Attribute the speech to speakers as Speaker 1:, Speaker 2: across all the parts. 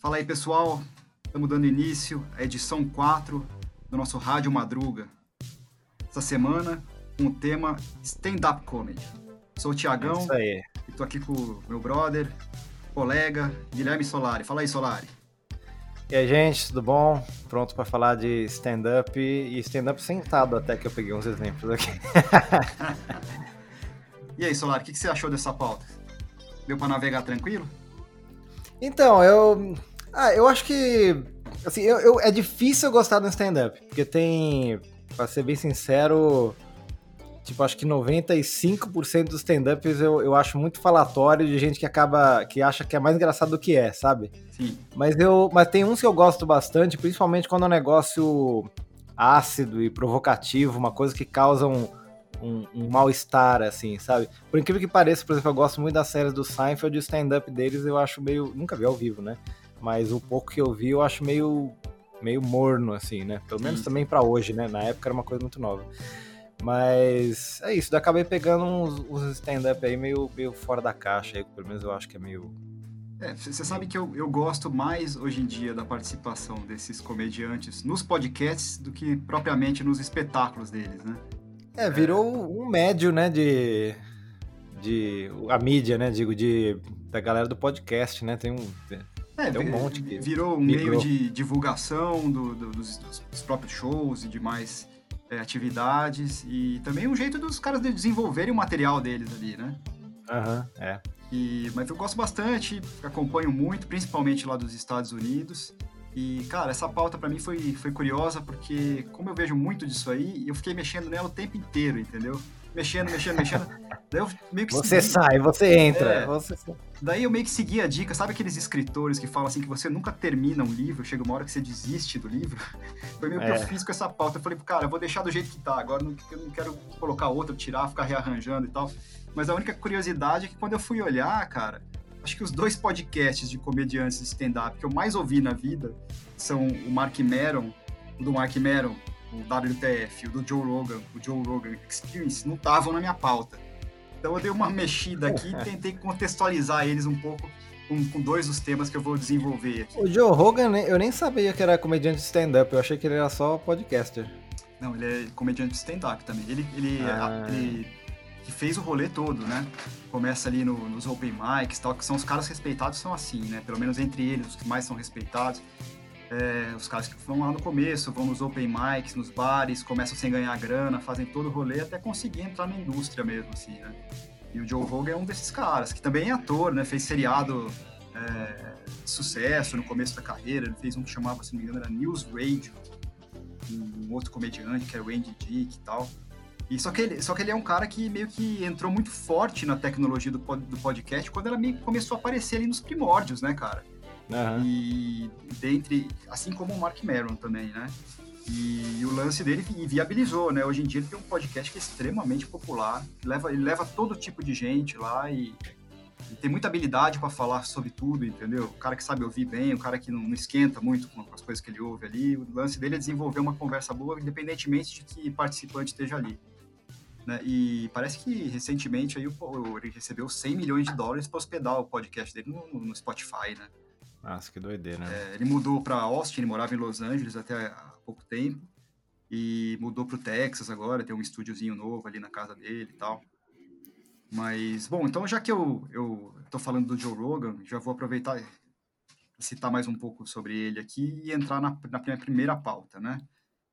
Speaker 1: Fala aí, pessoal. Estamos dando início à edição 4 do nosso Rádio Madruga. Essa semana, com o tema Stand-Up Comedy. Sou o Tiagão. É. E tô aqui com o meu brother, colega, Guilherme Solari. Fala aí, Solari.
Speaker 2: E aí, gente, tudo bom? Pronto para falar de stand-up e stand-up sentado até que eu peguei uns exemplos aqui.
Speaker 1: e aí, Solari, o que, que você achou dessa pauta? Deu para navegar tranquilo?
Speaker 2: Então, eu. Ah, eu acho que. Assim, eu, eu é difícil gostar do stand-up, porque tem. Pra ser bem sincero, tipo, acho que 95% dos stand-ups eu, eu acho muito falatório de gente que acaba. que acha que é mais engraçado do que é, sabe?
Speaker 1: Sim.
Speaker 2: Mas, eu, mas tem uns que eu gosto bastante, principalmente quando é um negócio ácido e provocativo, uma coisa que causa um um, um mal-estar, assim, sabe? Por incrível que pareça, por exemplo, eu gosto muito das séries do Seinfeld e o stand-up deles eu acho meio. Nunca vi ao vivo, né? Mas o pouco que eu vi eu acho meio. meio morno, assim, né? Pelo menos também para hoje, né? Na época era uma coisa muito nova. Mas é isso, eu acabei pegando uns, uns stand-up aí meio, meio fora da caixa, aí, pelo menos eu acho que é meio.
Speaker 1: É, você sabe que eu, eu gosto mais hoje em dia da participação desses comediantes nos podcasts do que propriamente nos espetáculos deles, né?
Speaker 2: É, virou um médio, né, de, de a mídia, né, digo, de da galera do podcast, né, tem um
Speaker 1: é, tem um monte que virou um meio de divulgação do, do, dos, dos, próprios shows e demais é, atividades e também um jeito dos caras de desenvolverem o material deles ali, né?
Speaker 2: Aham, uhum, é.
Speaker 1: E, mas eu gosto bastante, acompanho muito, principalmente lá dos Estados Unidos. E, cara, essa pauta para mim foi, foi curiosa porque, como eu vejo muito disso aí, eu fiquei mexendo nela o tempo inteiro, entendeu? Mexendo, mexendo, mexendo. Daí eu meio que
Speaker 2: Você segui... sai, você entra. É, você...
Speaker 1: Daí eu meio que segui a dica. Sabe aqueles escritores que falam assim que você nunca termina um livro, chega uma hora que você desiste do livro? Foi meio é. que eu é. fiz com essa pauta. Eu falei, cara, eu vou deixar do jeito que tá. Agora eu não quero colocar outra, tirar, ficar rearranjando e tal. Mas a única curiosidade é que quando eu fui olhar, cara, acho que os dois podcasts de comediantes de stand-up que eu mais ouvi na vida são o Mark Maron, o do Mark Maron, o WTF, o do Joe Rogan, o Joe Rogan Experience, não estavam na minha pauta. Então eu dei uma mexida aqui e tentei contextualizar eles um pouco com, com, dois dos temas que eu vou desenvolver aqui.
Speaker 2: O Joe Rogan, eu nem sabia que era comediante de stand-up, eu achei que ele era só podcaster.
Speaker 1: Não, ele é comediante de stand-up também. Ele, ele, ah. ele que fez o rolê todo, né? Começa ali no, nos open mics, tal, que são os caras respeitados são assim, né? Pelo menos entre eles, os que mais são respeitados. É, os caras que vão lá no começo, vão nos open mics, nos bares, começam sem ganhar grana, fazem todo o rolê até conseguir entrar na indústria mesmo, assim, né? E o Joe Rogan é um desses caras, que também é ator, né? Fez seriado é, sucesso no começo da carreira, ele fez um que chamava, se não me engano, era News Radio, um outro comediante, que era o Andy Dick e tal. E só que, ele, só que ele é um cara que meio que entrou muito forte na tecnologia do, do podcast quando ela meio começou a aparecer ali nos primórdios, né, cara? Uhum. E dentre, assim como o Mark Maron também, né? E, o lance dele viabilizou, né? Hoje em dia ele tem um podcast que é extremamente popular, leva, ele leva todo tipo de gente lá e, e tem muita habilidade para falar sobre tudo, entendeu? O cara que sabe ouvir bem, o cara que não, não esquenta muito com as coisas que ele ouve ali. O lance dele é desenvolver uma conversa boa, independentemente de que participante esteja ali. Né? E parece que recentemente aí ele recebeu 100 milhões de dólares para hospedar o podcast dele no, no Spotify, né?
Speaker 2: Nossa, que doideira, né?
Speaker 1: É, ele mudou para Austin, ele morava em Los Angeles até há pouco tempo. E mudou para o Texas agora, tem um estúdiozinho novo ali na casa dele e tal. Mas, bom, então já que eu, eu tô falando do Joe Rogan, já vou aproveitar e citar mais um pouco sobre ele aqui e entrar na, na minha primeira pauta, né?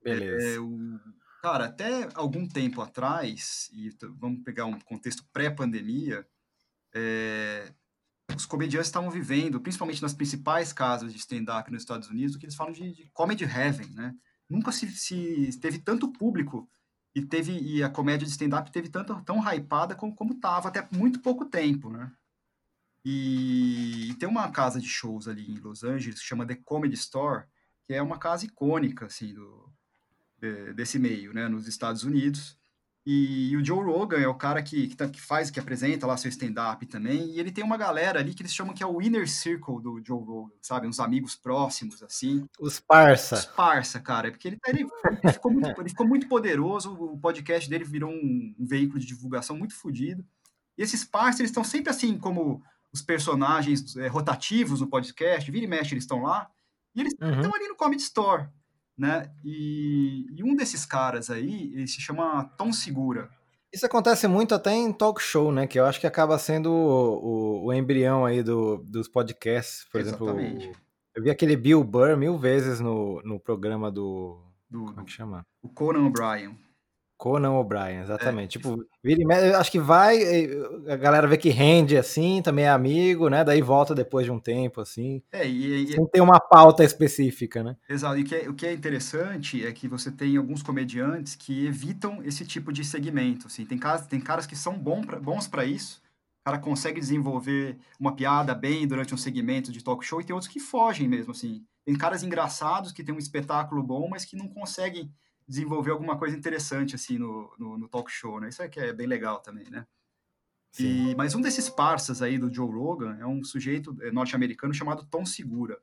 Speaker 2: Beleza.
Speaker 1: É, o, Cara, até algum tempo atrás, e vamos pegar um contexto pré-pandemia, é, os comediantes estavam vivendo, principalmente nas principais casas de stand-up nos Estados Unidos, o que eles falam de, de comedy heaven, né? Nunca se, se, teve tanto público e teve e a comédia de stand-up teve tanto tão hypada como como estava até muito pouco tempo, né? E, e, tem uma casa de shows ali em Los Angeles que chama The Comedy Store, que é uma casa icônica assim do desse meio, né, nos Estados Unidos. E, e, o Joe Rogan é o cara que, que, tá, que faz, que apresenta lá seu stand-up também. E ele tem uma galera ali que eles chamam que é o inner circle do Joe Rogan, sabe? Uns amigos próximos, assim.
Speaker 2: Os parça.
Speaker 1: Os parça, cara. Porque ele, ele, ele, ficou, muito, ele ficou muito poderoso. O podcast dele virou um, um veículo de divulgação muito fodido. E esses parceiros eles estão sempre assim, como os personagens é, rotativos no podcast, vira e mexe, eles estão lá, e eles uhum. estão ali no Comedy Store, né? E, e, um desses caras aí, ele se chama Tom Segura.
Speaker 2: Isso acontece muito até em talk show, né? Que eu acho que acaba sendo o, o, o embrião aí do, dos podcasts. Por Exatamente. exemplo, eu vi aquele Bill Burr mil vezes no, no programa do. do como é que chama?
Speaker 1: O Conan O'Brien.
Speaker 2: Conan O'Brien, exatamente. É. Tipo, vira acho que vai, a galera vê que rende assim, também é amigo, né? Daí volta depois de um tempo, assim.
Speaker 1: É, e, e
Speaker 2: sem ter uma pauta específica, né?
Speaker 1: Exato. E que é, o que é interessante é que você tem alguns comediantes que evitam esse tipo de segmento. Assim. Tem, caras, tem caras que são bom pra, bons para isso. O cara consegue desenvolver uma piada bem durante um segmento de talk show, e tem outros que fogem mesmo, assim. Tem caras engraçados que têm um espetáculo bom, mas que não conseguem desenvolver alguma coisa interessante assim no, no, no, talk show, né? Isso é que é bem legal também, né? E, mas um desses parceiros aí do Joe Rogan é um sujeito é, norte-americano chamado Tom Segura,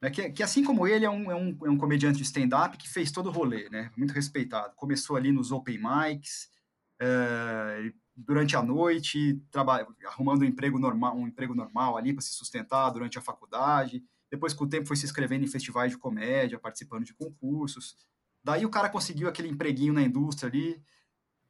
Speaker 1: né? que, que assim como ele é um, é um, é um comediante de stand-up que fez todo o rolê, né? Muito respeitado. Começou ali nos open mics, é, durante a noite, arrumando um emprego normal, um emprego normal ali para se sustentar durante a faculdade. Depois, com o tempo, foi se inscrevendo em festivais de comédia, participando de concursos. Daí o cara conseguiu aquele empreguinho na indústria ali,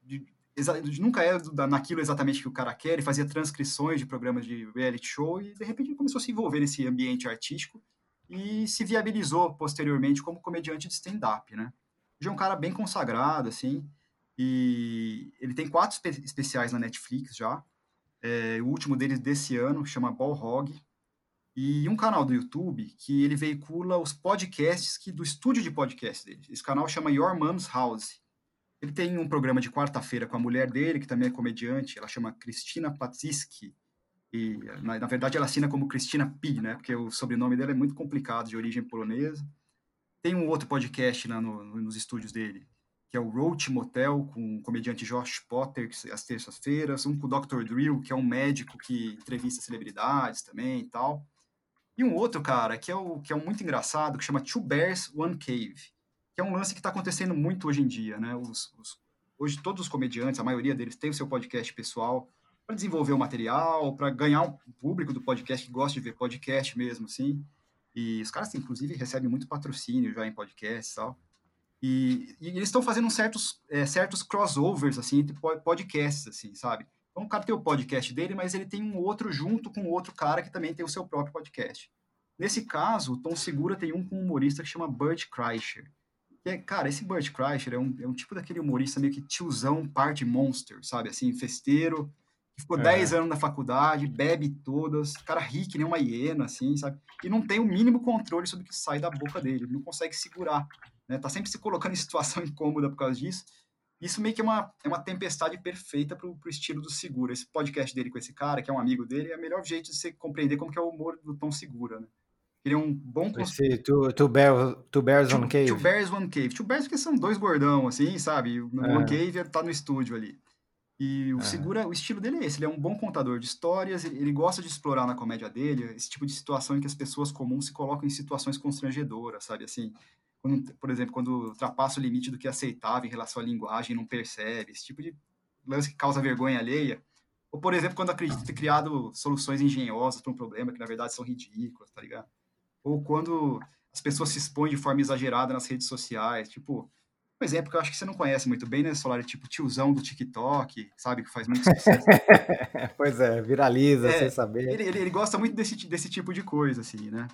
Speaker 1: de, de, nunca é naquilo exatamente que o cara quer, ele fazia transcrições de programas de reality show e de repente começou a se envolver nesse ambiente artístico e se viabilizou posteriormente como comediante de stand-up, né? Hoje é um cara bem consagrado, assim, e ele tem quatro espe especiais na Netflix já. É, o último deles desse ano chama Ball Hog, e um canal do YouTube que ele veicula os podcasts que, do estúdio de podcast dele. Esse canal chama Your Mom's House. Ele tem um programa de quarta-feira com a mulher dele, que também é comediante, ela chama Cristina Patsiski. E, na, na, verdade, ela assina como Cristina Pi, né? Porque o sobrenome dela é muito complicado, de origem polonesa. Tem um outro podcast lá no, nos estúdios dele, que é o Roach Motel, com o comediante Josh Potter, que, às terças-feiras. Um com o Dr. Drill, que é um médico que entrevista celebridades também e tal. E um outro, cara, que é, o, que é muito engraçado, que chama Two Bears, One Cave, que é um lance que está acontecendo muito hoje em dia, né? Os, os, hoje todos os comediantes, a maioria deles tem o seu podcast pessoal para desenvolver o material, para ganhar um público do podcast que gosta de ver podcast mesmo, assim. E os caras, inclusive, recebem muito patrocínio já em podcast e tal. E, e eles estão fazendo certos, é, certos crossovers, assim, entre podcasts, assim, sabe? Então, o cara tem o podcast dele, mas ele tem um outro junto com outro cara que também tem o seu próprio podcast. Nesse caso, o Tom Segura tem um com um humorista que chama Burt Kreischer. Que é, cara, esse Burt Kreischer é um, é um tipo daquele humorista meio que tiozão, party monster, sabe? Assim, festeiro, que ficou é. 10 anos na faculdade, bebe todas, cara ri que nem uma hiena, assim, sabe? E não tem o mínimo controle sobre o que sai da boca dele, ele não consegue segurar, né? Tá sempre se colocando em situação incômoda por causa disso. Isso meio que é uma, é uma tempestade perfeita pro, pro estilo do Segura. Esse podcast dele com esse cara, que é um amigo dele, é o melhor jeito de você compreender como que é o humor do Tom Segura, né? Ele é um bom...
Speaker 2: Esse two, two, bear, two Bears One Cave.
Speaker 1: Two Bears One Cave. Two Bears porque são dois gordão, assim, sabe? O é. One Cave tá no estúdio ali. E o é. Segura, o estilo dele é esse, ele é um bom contador de histórias, ele, ele, gosta de explorar na comédia dele esse tipo de situação em que as pessoas comuns se colocam em situações constrangedoras, sabe? Assim, quando, por exemplo, quando ultrapassa o limite do que é aceitável em relação à linguagem, não percebe, esse tipo de lance que causa vergonha alheia. Ou, por exemplo, quando acredita ter criado soluções engenhosas para um problema que, na verdade, são ridículas, tá ligado? Ou quando as pessoas se expõem de forma exagerada nas redes sociais, tipo... Um exemplo que eu acho que você não conhece muito bem, né, Solar? Tipo, tiozão do TikTok, sabe? Que faz muito sucesso.
Speaker 2: pois é, viraliza, é, sem saber.
Speaker 1: Ele, ele, ele, gosta muito desse, desse tipo de coisa, assim, né?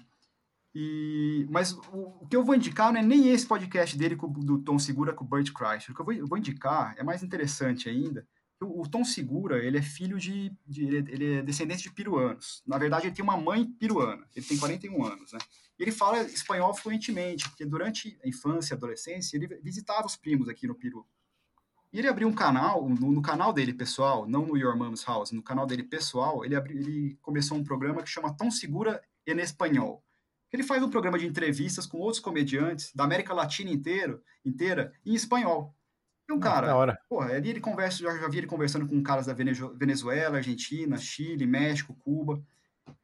Speaker 1: E, mas o, o, que eu vou indicar não é nem esse podcast dele com, do Tom Segura com o Burt Kreischer. O que eu vou, eu vou indicar é mais interessante ainda. O, o Tom Segura, ele é filho de, de, ele é descendente de peruanos. Na verdade, ele tem uma mãe peruana. Ele tem 41 anos, né? Ele fala espanhol fluentemente, porque durante a infância e adolescência, ele visitava os primos aqui no Peru. E ele abriu um canal, no, no, canal dele pessoal, não no Your Mom's House, no canal dele pessoal, ele, abriu, ele começou um programa que chama Tom Segura em Espanhol ele faz um programa de entrevistas com outros comediantes da América Latina inteiro, inteira em espanhol. E um ah, cara, hora. porra, ali ele conversa, já, já vi ele conversando com caras da Venezuela, Argentina, Chile, México, Cuba.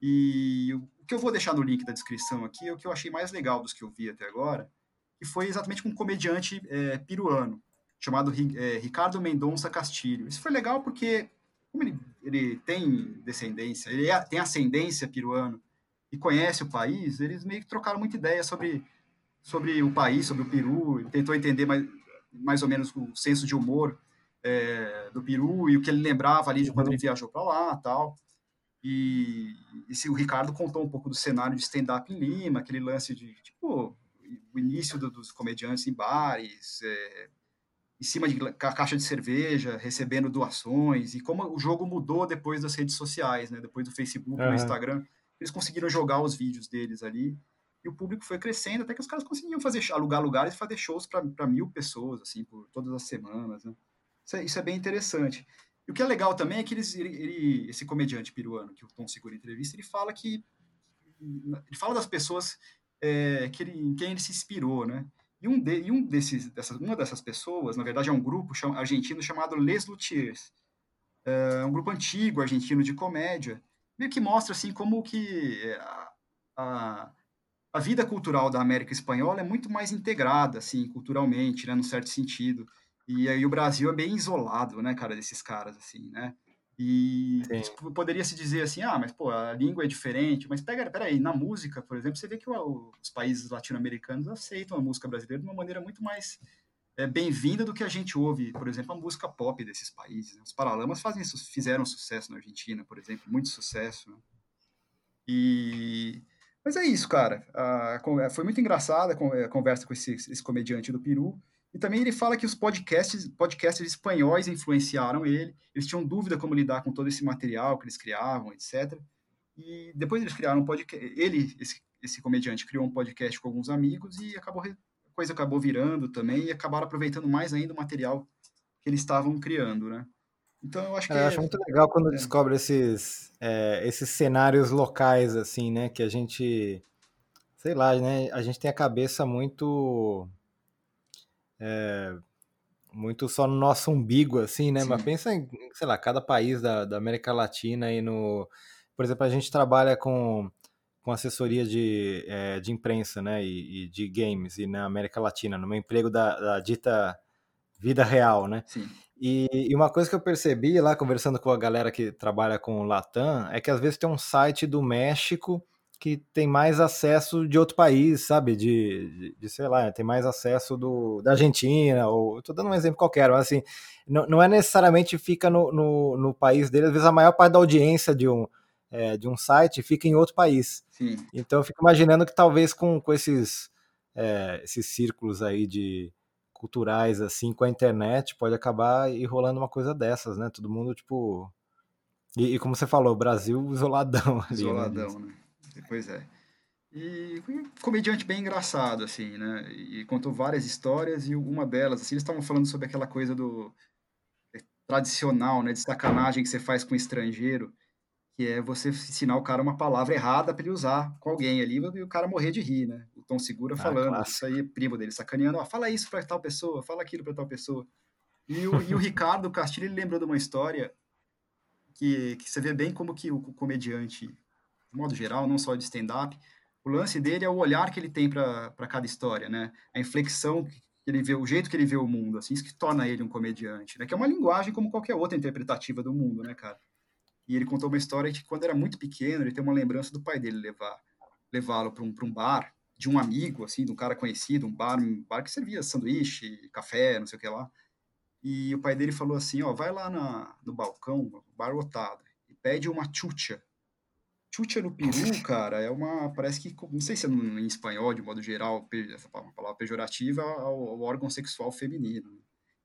Speaker 1: E o que eu vou deixar no link da descrição aqui é o que eu achei mais legal dos que eu vi até agora, que foi exatamente com um comediante é, peruano, chamado é, Ricardo Mendonça Castilho. Isso foi legal porque, como ele ele tem descendência, ele é, tem ascendência peruana e conhece o país, eles meio que trocaram muita ideia sobre, sobre o país, sobre o Peru, tentou entender mais, mais ou menos o senso de humor é, do Peru e o que ele lembrava ali de quando ele viajou para lá tal. E, e se o Ricardo contou um pouco do cenário de stand-up em Lima, aquele lance de, tipo, o início do, dos comediantes em bares, é, em cima de caixa de cerveja, recebendo doações, e como o jogo mudou depois das redes sociais, né? Depois do Facebook, uhum. do Instagram, eles conseguiram jogar os vídeos deles ali, e o público foi crescendo, até que os caras conseguiam fazer, alugar lugares e fazer shows para mil pessoas, assim, por todas as semanas, né? Isso é, isso é, bem interessante. E o que é legal também é que eles, ele, ele, esse comediante peruano, que o Tom Segura entrevista, ele fala que ele fala das pessoas é, que ele, em quem ele se inspirou, né? E um, de, e um desses, dessas, uma dessas pessoas, na verdade, é um grupo cham, argentino chamado Les Luthiers. É um grupo antigo argentino de comédia, meio que mostra assim como que é, a, a, vida cultural da América Espanhola é muito mais integrada, assim, culturalmente, né, num certo sentido. E aí o Brasil é bem isolado, né, cara, desses caras, assim, né? E poderia se dizer assim, ah, mas pô, a língua é diferente, mas pega, peraí, na música, por exemplo, você vê que o, os países latino-americanos aceitam a música brasileira de uma maneira muito mais é, bem-vinda do que a gente ouve, por exemplo, a música pop desses países. Né? Os Paralamas fazem, fizeram sucesso na Argentina, por exemplo, muito sucesso. Né? E... Mas é isso, cara. A, foi muito engraçada a conversa com esse, esse comediante do Peru. E também ele fala que os podcasts, podcasts espanhóis influenciaram ele. Eles tinham dúvida como lidar com todo esse material que eles criavam, etc. E depois eles criaram um podcast. Ele, esse, esse comediante, criou um podcast com alguns amigos e acabou coisa acabou virando também e acabaram aproveitando mais ainda o material que eles estavam criando, né? Então eu acho que
Speaker 2: é, eu acho muito legal quando é. descobre esses é, esses cenários locais assim, né? Que a gente sei lá, né? A gente tem a cabeça muito é, muito só no nosso umbigo, assim, né? Sim. Mas pensa em, sei lá, cada país da, da América Latina e no. Por exemplo, a gente trabalha com, com assessoria de, é, de imprensa, né? E, e, de games e na América Latina, no meu emprego da, da dita vida real, né?
Speaker 1: Sim.
Speaker 2: E, e, uma coisa que eu percebi lá, conversando com a galera que trabalha com o Latam, é que às vezes tem um site do México que tem mais acesso de outro país, sabe? De, de, de sei lá, tem mais acesso do, da Argentina, ou estou dando um exemplo qualquer, mas assim, não, não é necessariamente fica no, no, no, país dele, às vezes a maior parte da audiência de um, é, de um site fica em outro país.
Speaker 1: Sim.
Speaker 2: Então eu fico imaginando que talvez com, com esses, é, esses círculos aí de culturais, assim, com a internet, pode acabar e rolando uma coisa dessas, né? Todo mundo, tipo. E, e como você falou, Brasil isoladão ali.
Speaker 1: Né, isoladão, né? né? Pois é. E um comediante bem engraçado, assim, né? E contou várias histórias e uma delas, assim, eles estavam falando sobre aquela coisa do é, tradicional, né? De sacanagem que você faz com estrangeiro, que é você ensinar o cara uma palavra errada para ele usar com alguém ali e o cara morrer de rir, né? O Tom Segura ah, falando, isso aí é primo dele, sacaneando, ó, fala isso para tal pessoa, fala aquilo para tal pessoa. E o, e o Ricardo Castilho, ele lembrou de uma história que, que você vê bem como que o comediante de modo geral, não só de stand-up, o lance dele é o olhar que ele tem para cada história, né? A inflexão que ele vê, o jeito que ele vê o mundo, assim, isso que torna ele um comediante, né? Que é uma linguagem como qualquer outra interpretativa do mundo, né, cara? E ele contou uma história que quando era muito pequeno, ele tem uma lembrança do pai dele levar levá-lo para um, um bar de um amigo, assim, de um cara conhecido, um bar, um bar que servia sanduíche, café, não sei o que lá. E o pai dele falou assim, ó, vai lá na, no balcão, bar lotado, e pede uma chucha, Chucha no peru, cara, é uma. Parece que. Não sei se é em espanhol, de modo geral, essa palavra pejorativa ao, ao órgão sexual feminino.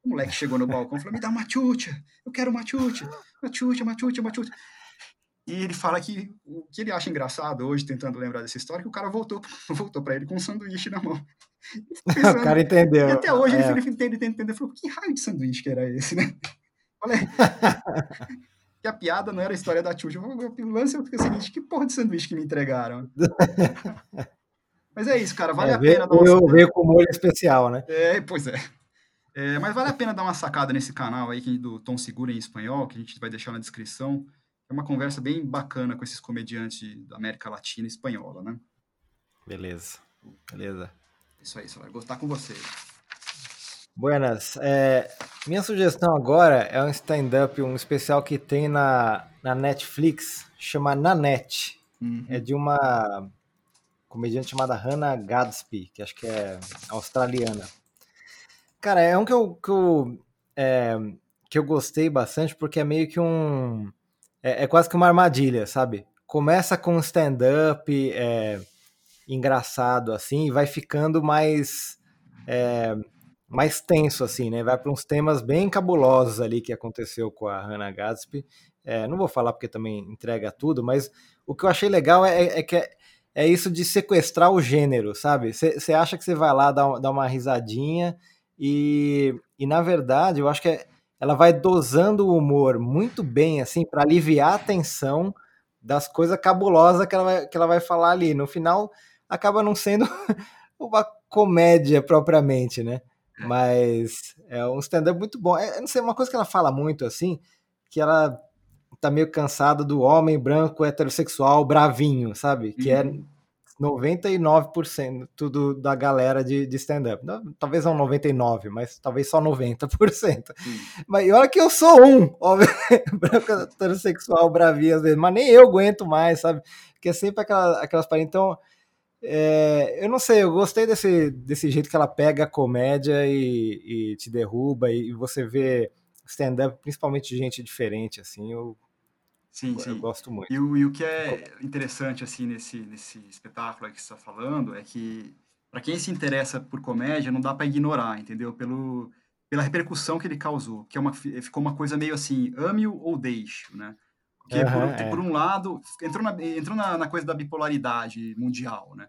Speaker 1: O moleque chegou no balcão e falou: Me dá uma chucha, eu quero uma chucha, uma chucha, uma chucha, uma chucha. E ele fala que o que ele acha engraçado hoje, tentando lembrar dessa história, é que o cara voltou, voltou para ele com um sanduíche na mão.
Speaker 2: Pensando, o cara entendeu.
Speaker 1: E até hoje é. ele entendeu, entendeu, falou: Que raio de sanduíche que era esse, né? Falei que a piada não era a história da Xuxa. O lance é o seguinte, que porra de sanduíche que me entregaram? mas é isso, cara, vale é, a pena
Speaker 2: Eu veio com molho especial, né?
Speaker 1: É, pois é. É. Mas vale a pena dar uma sacada nesse canal aí do Tom Segura em espanhol, que a gente vai deixar na descrição. É uma conversa bem bacana com esses comediantes da América Latina e espanhola, né?
Speaker 2: Beleza, beleza.
Speaker 1: Isso aí, isso vai gostar com você.
Speaker 2: Buenas. É, Minha sugestão agora é um stand-up, um especial que tem na, na Netflix, chama Nanette. Uhum. É de uma comediante chamada Hannah Gadsby, que acho que é australiana. Cara, é um que eu, que eu, é, que eu gostei bastante, porque é meio que um. É, é quase que uma armadilha, sabe? Começa com um stand-up é, engraçado, assim, e vai ficando mais. É, mais tenso, assim, né? Vai para uns temas bem cabulosos ali que aconteceu com a Hannah Gadsby. É, não vou falar porque também entrega tudo, mas o que eu achei legal é, é que é, isso de sequestrar o gênero, sabe? Você acha que você vai lá dar, dar uma risadinha e, e, na verdade, eu acho que é, ela vai dosando o humor muito bem, assim, para aliviar a tensão das coisas cabulosas que ela, vai, que ela vai falar ali. No final, acaba não sendo uma comédia propriamente, né? É. Mas é um stand-up muito bom. É, não sei, uma coisa que ela fala muito assim, que ela tá meio cansada do homem branco heterossexual bravinho, sabe? Que é uhum. É 99% tudo da galera de, de stand-up. Talvez não 99, mas talvez só 90%. Uhum. Mas olha que eu sou um, homem branco heterossexual bravinho às vezes, mas nem eu aguento mais, sabe? Porque é sempre aquela, aquelas paredes. Então, é, eu não sei, eu gostei desse, desse jeito que ela pega a comédia e, e te derruba, e, e você vê stand-up, principalmente de gente diferente, assim, eu,
Speaker 1: sim, eu,
Speaker 2: sim. gosto muito.
Speaker 1: E o, e o que é interessante, assim, nesse, nesse espetáculo que você está falando, é que, para quem se interessa por comédia, não dá para ignorar, entendeu? Pelo, pela repercussão que ele causou, que é uma, ficou uma coisa meio assim, ame-o ou deixe, né? Porque, uhum, por, é. por, um lado, entrou, na, entrou na, na, coisa da bipolaridade mundial, né?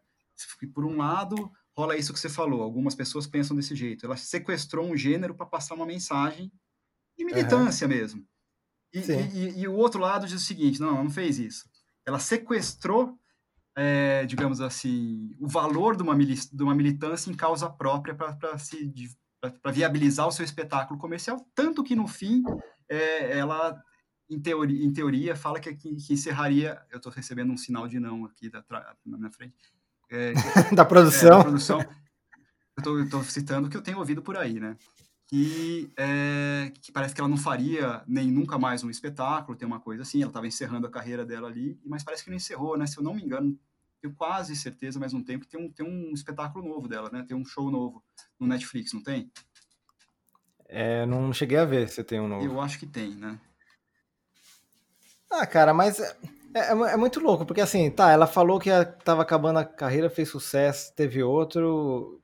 Speaker 1: Por um lado, rola isso que você falou, algumas pessoas pensam desse jeito. Ela sequestrou um gênero para passar uma mensagem de militância uhum. mesmo. E, e, e, o outro lado diz o seguinte: não, ela não fez isso. Ela sequestrou, é, digamos assim, o valor de uma, de uma militância em causa própria para se para viabilizar o seu espetáculo comercial, tanto que no fim é, ela em teoria, em teoria fala que, que, que encerraria. Eu estou recebendo um sinal de não aqui da, na minha frente.
Speaker 2: É, da produção. É, da
Speaker 1: produção. Eu estou citando o que eu tenho ouvido por aí, né? Que, é, que parece que ela não faria nem nunca mais um espetáculo, tem uma coisa assim, ela estava encerrando a carreira dela ali, mas parece que não encerrou, né? Se eu não me engano, tenho quase certeza, mais um tempo, que tem um, tem um espetáculo novo dela, né? Tem um show novo no Netflix, não tem?
Speaker 2: É, não cheguei a ver se tem um novo.
Speaker 1: Eu acho que tem, né?
Speaker 2: Ah, cara, mas é, é, é, muito louco, porque assim, tá, ela falou que estava acabando a carreira, fez sucesso, teve outro.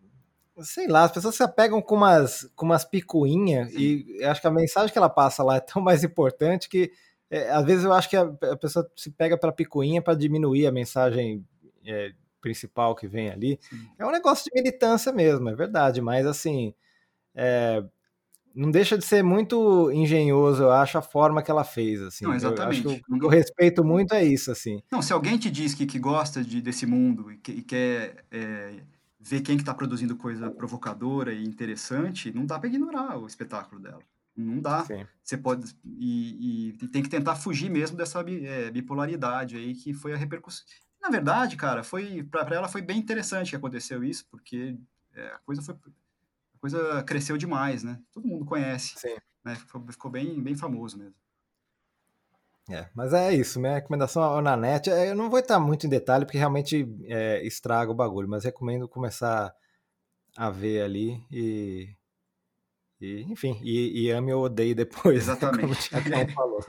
Speaker 2: Sei lá, as pessoas se apegam com umas, com umas picuinhas e acho que a mensagem que ela passa lá é tão mais importante que é, às vezes eu acho que a, a pessoa se pega pela picuinha para diminuir a mensagem é, principal que vem ali. Sim. É um negócio de militância mesmo, é verdade, mas assim. É, não deixa de ser muito engenhoso, eu acho, a forma que ela fez, assim.
Speaker 1: Não, exatamente.
Speaker 2: Eu, o que eu respeito muito é isso, assim.
Speaker 1: Não, se alguém te diz que, que gosta de, desse mundo e, que, e quer é, ver quem que está produzindo coisa provocadora e interessante, não dá para ignorar o espetáculo dela. Não dá. Sim. Você pode... E, e, tem que tentar fugir mesmo dessa é, bipolaridade aí, que foi a repercussão. Na verdade, cara, foi para ela foi bem interessante que aconteceu isso, porque é, a coisa foi coisa cresceu demais, né? Todo mundo conhece. Né? Ficou, ficou bem, bem famoso mesmo.
Speaker 2: É, mas é isso, minha recomendação na net. É, eu não vou estar muito em detalhe, porque realmente é, estraga o bagulho, mas recomendo começar a ver ali e. e enfim, e, e ame ou odeie depois.
Speaker 1: Exatamente. Como o falou.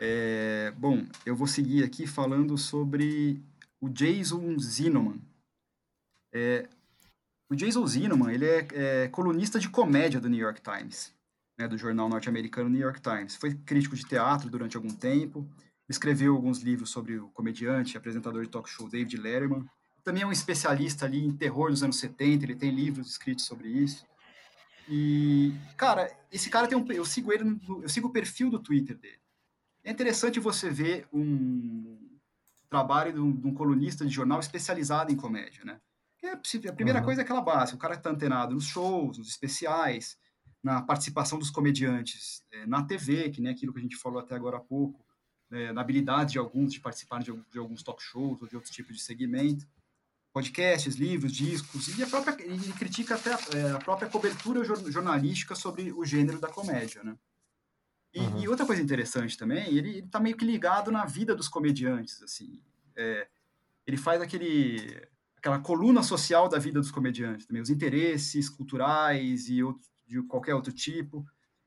Speaker 1: É, bom, eu vou seguir aqui falando sobre o Jason Zinoman. É, o Jason Zinoman, ele é, é colunista de comédia do New York Times, né, do jornal norte-americano New York Times. Foi crítico de teatro durante algum tempo, escreveu alguns livros sobre o comediante e apresentador de talk show David Letterman. Também é um especialista ali em terror dos anos 70, ele tem livros escritos sobre isso. E, cara, esse cara tem um. Eu sigo ele, no, eu sigo o perfil do Twitter dele. É interessante você ver um trabalho de um, de um colunista de jornal especializado em comédia, né? É, a primeira uhum. coisa é aquela base, o cara está antenado nos shows, nos especiais, na participação dos comediantes é, na TV, que nem aquilo que a gente falou até agora há pouco, é, na habilidade de alguns de participar de, de, alguns talk shows ou de outros tipos de segmento. podcasts, livros, discos, e a própria, ele critica até a, é, a própria cobertura jornalística sobre o gênero da comédia, né? E, uhum. e outra coisa interessante também, ele, ele tá meio que ligado na vida dos comediantes, assim. É, ele faz aquele aquela coluna social da vida dos comediantes também, os interesses culturais e outro, de qualquer outro tipo,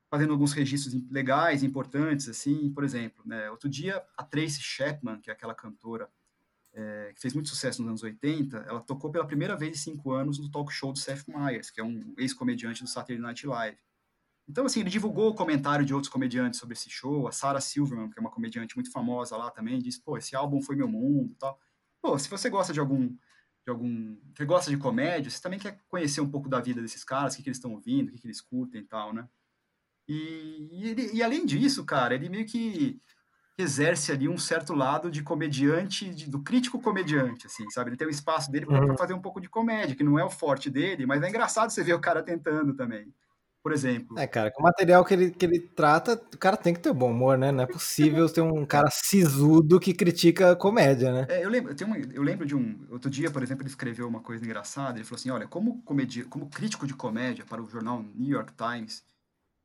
Speaker 1: fazendo alguns registros legais, importantes, assim, por exemplo, né, outro dia a Tracy Chapman, que é aquela cantora é, que fez muito sucesso nos anos 80, ela tocou pela primeira vez em cinco anos no talk show do Seth Meyers, que é um ex-comediante do Saturday Night Live. Então, assim, ele divulgou o comentário de outros comediantes sobre esse show. A Sarah Silverman, que é uma comediante muito famosa lá também, disse, pô, esse álbum foi meu mundo tal. Pô, se você gosta de algum... De algum você gosta de comédia, você também quer conhecer um pouco da vida desses caras, o que, que eles estão ouvindo, o que, que eles curtem e tal, né? E, e, ele, e além disso, cara, ele meio que exerce ali um certo lado de comediante, de, do crítico comediante, assim, sabe? Ele tem um espaço dele para uhum. fazer um pouco de comédia, que não é o forte dele, mas é engraçado você ver o cara tentando também. Por exemplo.
Speaker 2: É, cara, com o material que ele, que ele trata, o cara tem que ter bom humor, né? Não é possível ter um cara sisudo que critica comédia, né?
Speaker 1: É, eu lembro, eu, uma, eu lembro de um. Outro dia, por exemplo, ele escreveu uma coisa engraçada. Ele falou assim: olha, como, comedia, como crítico de comédia para o jornal New York Times,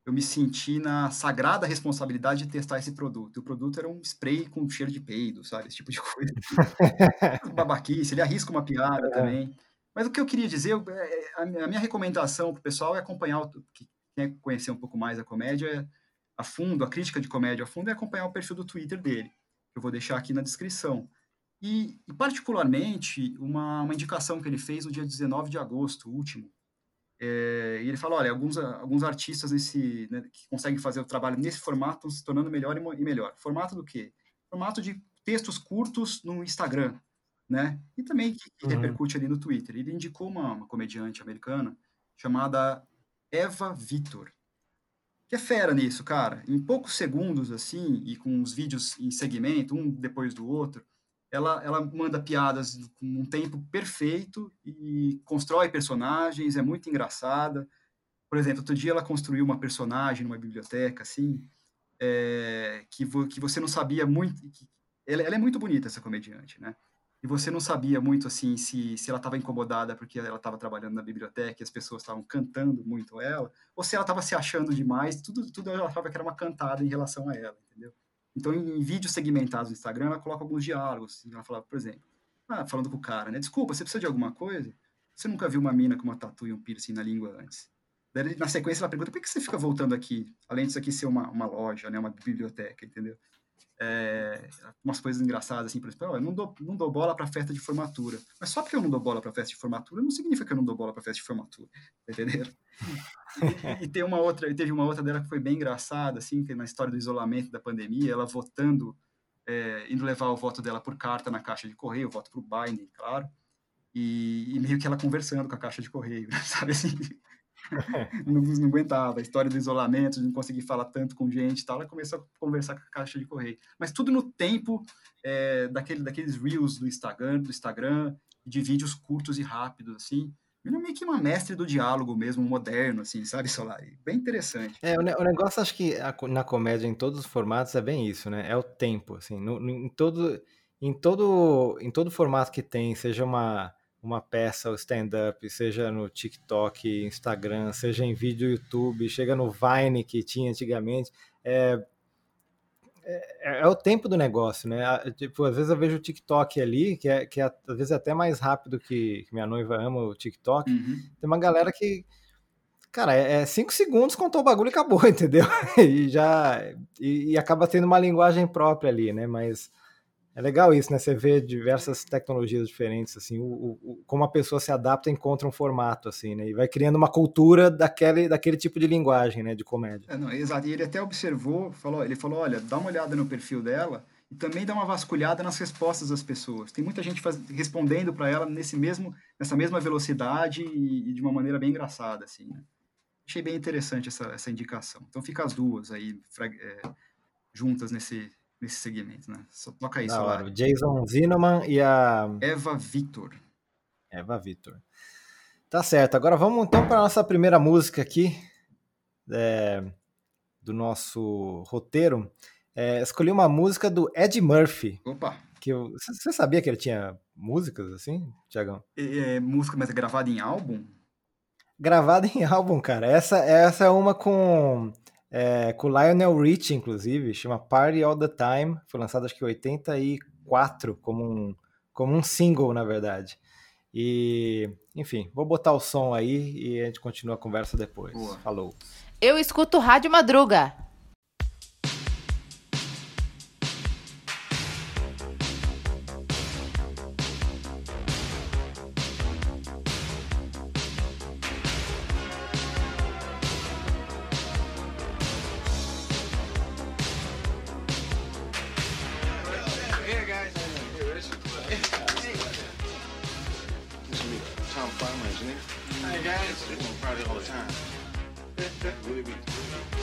Speaker 1: eu me senti na sagrada responsabilidade de testar esse produto. O produto era um spray com cheiro de peido, sabe? Esse tipo de coisa. Babaquice, ele arrisca uma piada é. também. Mas o que eu queria dizer, é, é, a minha recomendação para o pessoal é acompanhar, quem quer conhecer um pouco mais a comédia a fundo, a crítica de comédia a fundo, é acompanhar o perfil do Twitter dele, que eu vou deixar aqui na descrição. E, particularmente, uma, uma indicação que ele fez no dia 19 de agosto, último, é, e ele fala, olha, alguns, alguns artistas nesse, né, que conseguem fazer o trabalho nesse formato estão se tornando melhor e melhor. Formato do quê? Formato de textos curtos no Instagram, né? E também que, que uhum. repercute ali no Twitter. Ele indicou uma, uma comediante americana chamada Eva Vitor, que é fera nisso, cara. Em poucos segundos, assim, e com os vídeos em segmento, um depois do outro, ela, ela manda piadas com um tempo perfeito e constrói personagens, é muito engraçada. Por exemplo, outro dia ela construiu uma personagem numa biblioteca, assim, é, que, vo, que você não sabia muito... Que, ela, ela, é muito bonita, essa comediante, né? E você não sabia muito, assim, se, se ela estava incomodada porque ela estava trabalhando na biblioteca e as pessoas estavam cantando muito ela, ou se ela estava se achando demais, tudo, tudo ela achava que era uma cantada em relação a ela, entendeu? Então, em, em vídeos segmentados no Instagram, ela coloca alguns diálogos. Assim, ela fala, por exemplo, ah, falando com o cara, né? Desculpa, você precisa de alguma coisa? Você nunca viu uma mina com uma tatu e um piercing na língua antes? Daí, na sequência, ela pergunta, por que você fica voltando aqui? Além disso aqui ser uma, uma loja, né? Uma biblioteca, entendeu? É, umas coisas engraçadas, assim, por exemplo, eu não dou, não dou bola para festa de formatura. Mas só porque eu não dou bola para festa de formatura, não significa que eu não dou bola para festa de formatura, entenderam? E, e, tem uma outra, e teve uma outra dela que foi bem engraçada, assim, que na história do isolamento da pandemia, ela votando, é, indo levar o voto dela por carta na caixa de correio, o voto pro Biden, claro, e, e, meio que ela conversando com a caixa de correio, sabe assim? não, não, aguentava. A história do isolamento, de não conseguir falar tanto com gente e tal, ela começou a conversar com a caixa de correio. Mas tudo no tempo é, daquele, daqueles reels do Instagram, do Instagram, de vídeos curtos e rápidos, assim. Ele é meio que uma mestre do diálogo mesmo, moderno, assim, sabe, Solari? Bem interessante.
Speaker 2: É, o, negócio, acho que na comédia, em todos os formatos, é bem isso, né? É o tempo, assim, no, no, em todo... Em todo, em todo formato que tem, seja uma, uma peça, o stand-up, seja no TikTok, Instagram, seja em vídeo YouTube, chega no Vine que tinha antigamente, é, é, é, o tempo do negócio, né? Tipo, às vezes eu vejo o TikTok ali, que é, que é às vezes é até mais rápido que, que minha noiva ama o TikTok. Uhum. Tem uma galera que, cara, é, é cinco segundos, contou o bagulho e acabou, entendeu? E já e, e acaba tendo uma linguagem própria ali, né? Mas é legal isso, né? Você vê diversas tecnologias diferentes, assim, o, o, como a pessoa se adapta e encontra um formato, assim, né? E vai criando uma cultura daquele, daquele tipo de linguagem, né? De comédia.
Speaker 1: É, não, exato. E ele até observou, falou, ele falou, olha, dá uma olhada no perfil dela e também dá uma vasculhada nas respostas das pessoas. Tem muita gente faz, respondendo para ela nesse mesmo, nessa mesma velocidade e, e, de uma maneira bem engraçada, assim, né? Achei bem interessante essa, essa indicação. Então fica as duas aí é, juntas nesse nesse segmento, né? Só toca isso lá.
Speaker 2: O Jason Zinoman e a
Speaker 1: Eva Victor.
Speaker 2: Eva Victor. Tá certo. Agora vamos então para a nossa primeira música aqui é, do nosso roteiro. É, escolhi uma música do Ed Murphy.
Speaker 1: Opa!
Speaker 2: Que eu... Você sabia que ele tinha músicas assim, Tiagão?
Speaker 1: É, música, mas é gravada em álbum?
Speaker 2: Gravada em álbum, cara. Essa, essa é uma com, é, com Lionel Rich, inclusive, chama Party All the Time. Foi lançada acho que em 84 como um, como um single, na verdade. E, enfim, vou botar o som aí e a gente continua a conversa depois. Boa. Falou.
Speaker 3: Eu escuto Rádio Madruga. so they want to all the time. Really be.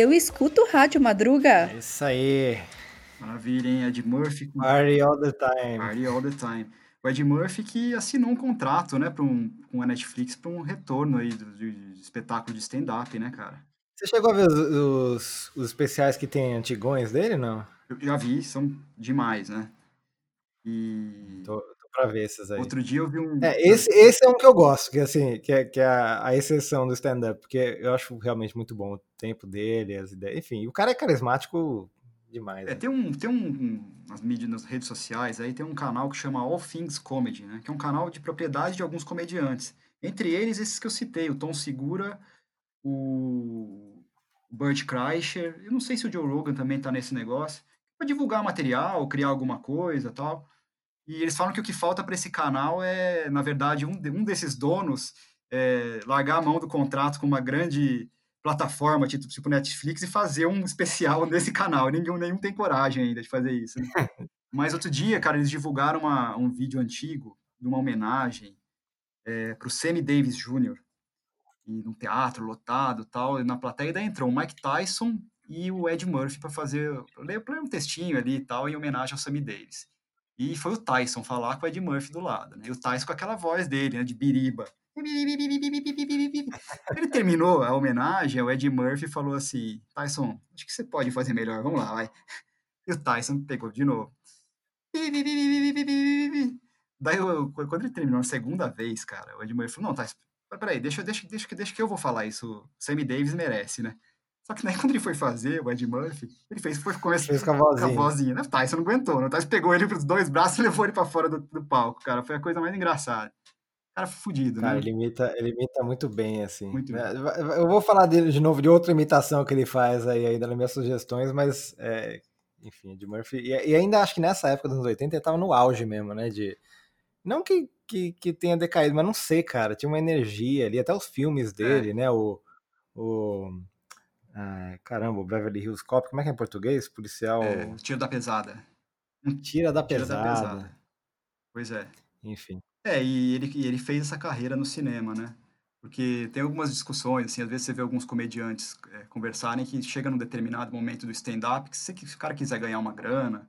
Speaker 4: Eu escuto Rádio Madruga.
Speaker 2: É isso aí.
Speaker 1: Maravilha, hein? Ed Murphy.
Speaker 2: Com... Party all the time.
Speaker 1: Party all the time. O Ed Murphy que assinou um contrato, né, pra um, com a Netflix para um retorno aí do, do espetáculo de stand-up, né, cara?
Speaker 2: Você chegou a ver os, os, os, especiais que tem antigões dele, não?
Speaker 1: Eu já vi, são demais, né? E...
Speaker 2: Tô pra ver esses aí.
Speaker 1: Outro dia eu vi um.
Speaker 2: É, esse, esse é um que eu gosto, que assim, que é, que é a, a exceção do stand-up, porque eu acho realmente muito bom o tempo dele, as ideias. Enfim, o cara é carismático demais.
Speaker 1: É,
Speaker 2: né?
Speaker 1: tem um, tem um, nas mídias, nas redes sociais, aí tem um canal que chama All Things Comedy, né? Que é um canal de propriedade de alguns comediantes. Entre eles, esses que eu citei, o Tom Segura, o Burt Kreischer, eu não sei se o Joe Rogan também tá nesse negócio, para divulgar material, criar alguma coisa tal. E eles falam que o que falta para esse canal é, na verdade, um, um desses donos é, largar a mão do contrato com uma grande plataforma, tipo, tipo Netflix, e fazer um especial nesse canal. Nenhum, nenhum tem coragem ainda de fazer isso. Né? Mas outro dia, cara, eles divulgaram uma, um vídeo antigo de uma homenagem é, para o Sammy Davis Jr. E num teatro lotado tal, e na plateia daí entrou o Mike Tyson e o Ed Murphy para fazer, ler um textinho ali e tal, em homenagem ao Sammy Davis. E foi o Tyson falar com o Ed Murphy do lado, né? E o Tyson com aquela voz dele, né, de biriba. Ele terminou a homenagem, o Ed Murphy falou assim: Tyson, acho que você pode fazer melhor, vamos lá, vai. E o Tyson pegou de novo. Daí, quando ele terminou a segunda vez, cara, o Ed Murphy falou: Não, Tyson, peraí, deixa, deixa, deixa, deixa que eu vou falar isso. Sammy Davis merece, né? Só que daí, quando ele foi fazer, o Ed Murphy, ele fez, foi, começou,
Speaker 2: Fez com a vozinha.
Speaker 1: com a vozinha, né? O Tyson não aguentou, né? O Tyson pegou ele pros dois braços e levou ele pra fora do, do palco, cara. Foi a coisa mais engraçada. O cara fudido,
Speaker 2: Cara,
Speaker 1: né?
Speaker 2: ele imita, ele imita muito bem, assim.
Speaker 1: Muito
Speaker 2: É, Eu vou falar dele de novo, de outra imitação que ele faz aí, ainda nas minhas sugestões, mas, é, enfim, de Murphy. E, e ainda acho que nessa época dos anos 80 ele tava no auge mesmo, né? De, não que, que, que tenha decaído, mas não sei, cara. Tinha uma energia ali, até os filmes dele, né? O. o ah, caramba, o Beverly Hills Cop, como é que é em português? Policial.
Speaker 1: É, tiro da pesada.
Speaker 2: Tira da pesada.
Speaker 1: da pesada. Pois é.
Speaker 2: Enfim.
Speaker 1: É, e ele, e ele fez essa carreira no cinema, né? Porque tem algumas discussões, assim, às vezes você vê alguns comediantes é, conversarem que chega num determinado momento do stand-up que se, se o cara quiser ganhar uma grana,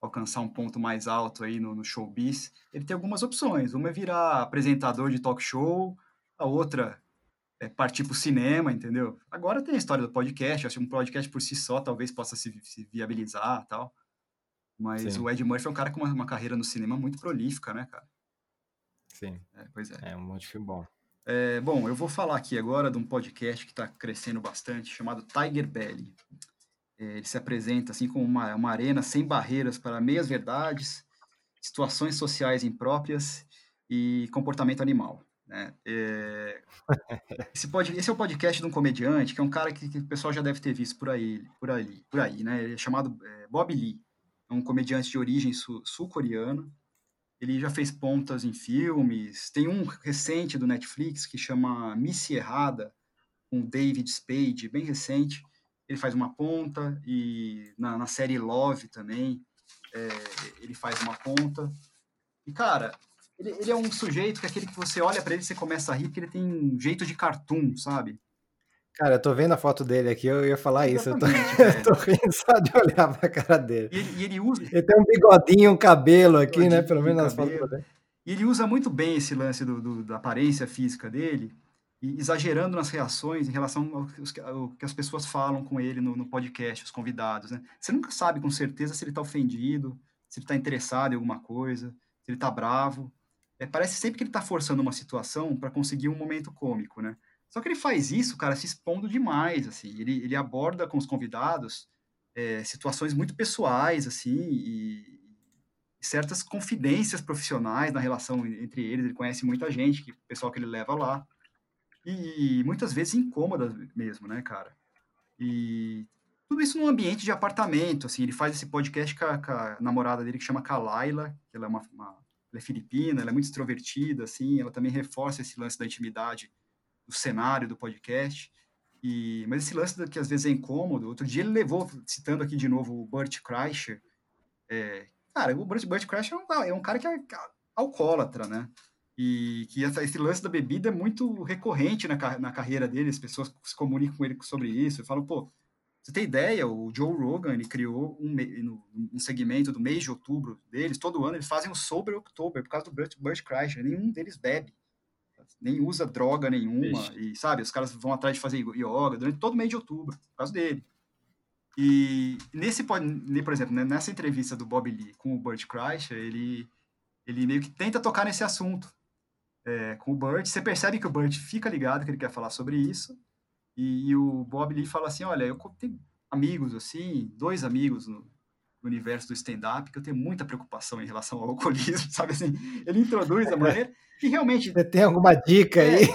Speaker 1: alcançar um ponto mais alto aí no, no showbiz, ele tem algumas opções. Uma é virar apresentador de talk show, a outra é partir para o cinema, entendeu? Agora tem a história do podcast, acho que um podcast por si só talvez possa se, se viabilizar tal. Mas
Speaker 2: Sim.
Speaker 1: o Ed Murphy é um cara com uma, uma carreira no cinema muito prolífica, né, cara?
Speaker 2: Sim,
Speaker 1: É, pois é.
Speaker 2: é um monte de filme bom.
Speaker 1: É, bom, eu vou falar aqui agora de um podcast que está crescendo bastante, chamado Tiger Belly. É, ele se apresenta assim como uma, uma arena sem barreiras para meias verdades, situações sociais impróprias e comportamento animal. Né? É, esse, pod, esse é o podcast de um comediante que é um cara que, que o pessoal já deve ter visto por aí, por aí, por aí, né? Ele é chamado é, Bob Lee, é um comediante de origem sul- sul-coreana. Ele já fez pontas em filmes. Tem um recente do Netflix que chama Missy Errada, com David Spade, bem recente. Ele faz uma ponta e na, na série Love também é, ele faz uma ponta. E cara, ele, ele é um sujeito que é aquele que você olha para ele e você começa a rir porque ele tem um jeito de cartoon, sabe?
Speaker 2: Cara, eu tô vendo a foto dele aqui, eu ia falar isso. Eu tô,
Speaker 1: Exatamente,
Speaker 2: eu tô rindo só de olhar pra cara dele.
Speaker 1: E ele, e ele usa
Speaker 2: Ele tem um bigodinho, um cabelo aqui, né? Pelo menos nas fotos dele.
Speaker 1: E ele usa muito bem esse lance do, do- da aparência física dele, exagerando nas reações em relação ao, que as pessoas falam com ele no, no podcast, os convidados, né? Você nunca sabe com certeza se ele está ofendido, se ele está interessado em alguma coisa, se ele está bravo. É, parece sempre que ele está forçando uma situação para conseguir um momento cômico, né? Só que ele faz isso, cara, se expondo demais, assim. Ele, ele aborda com os convidados é, situações muito pessoais, assim, e, certas confidências profissionais na relação entre eles. Ele conhece muita gente, que, o pessoal que ele leva lá. E, muitas vezes incômodas mesmo, né, cara? E tudo isso num ambiente de apartamento, assim. Ele faz esse podcast com a, com a namorada dele, que chama Kalaila, que ela é uma, uma ela é filipina, ela é muito extrovertida, assim. Ela também reforça esse lance da intimidade do cenário do podcast. E, mas esse lance que às vezes é incômodo, outro dia ele levou, citando aqui de novo o Burt Kreischer, é, cara, o Burt, Burt Kreischer é um, é um cara que é alcoólatra, né? E que essa, esse lance da bebida é muito recorrente na, na carreira dele, as pessoas se comunicam com ele sobre isso, falam, pô, você tem ideia, o Joe Rogan, ele criou um, um segmento do mês de outubro deles, todo ano eles fazem o Sober October, por causa do Burt, Burt Kreischer, nenhum deles bebe, nem usa droga nenhuma,
Speaker 2: Ixi.
Speaker 1: e sabe, os caras vão atrás de fazer yoga durante todo mês de outubro, por causa dele. E nesse, por exemplo, né, nessa entrevista do Bob Lee com o Burt Kreischer, ele, ele meio que tenta tocar nesse assunto é, com o Burt. Você percebe que o Burt fica ligado que ele quer falar sobre isso. E, e o Bob Lee fala assim: Olha, eu tenho amigos, assim, dois amigos no, no universo do stand-up, que eu tenho muita preocupação em relação ao alcoolismo, sabe assim? Ele introduz a maneira e realmente.
Speaker 2: Você tem alguma dica
Speaker 1: é,
Speaker 2: aí?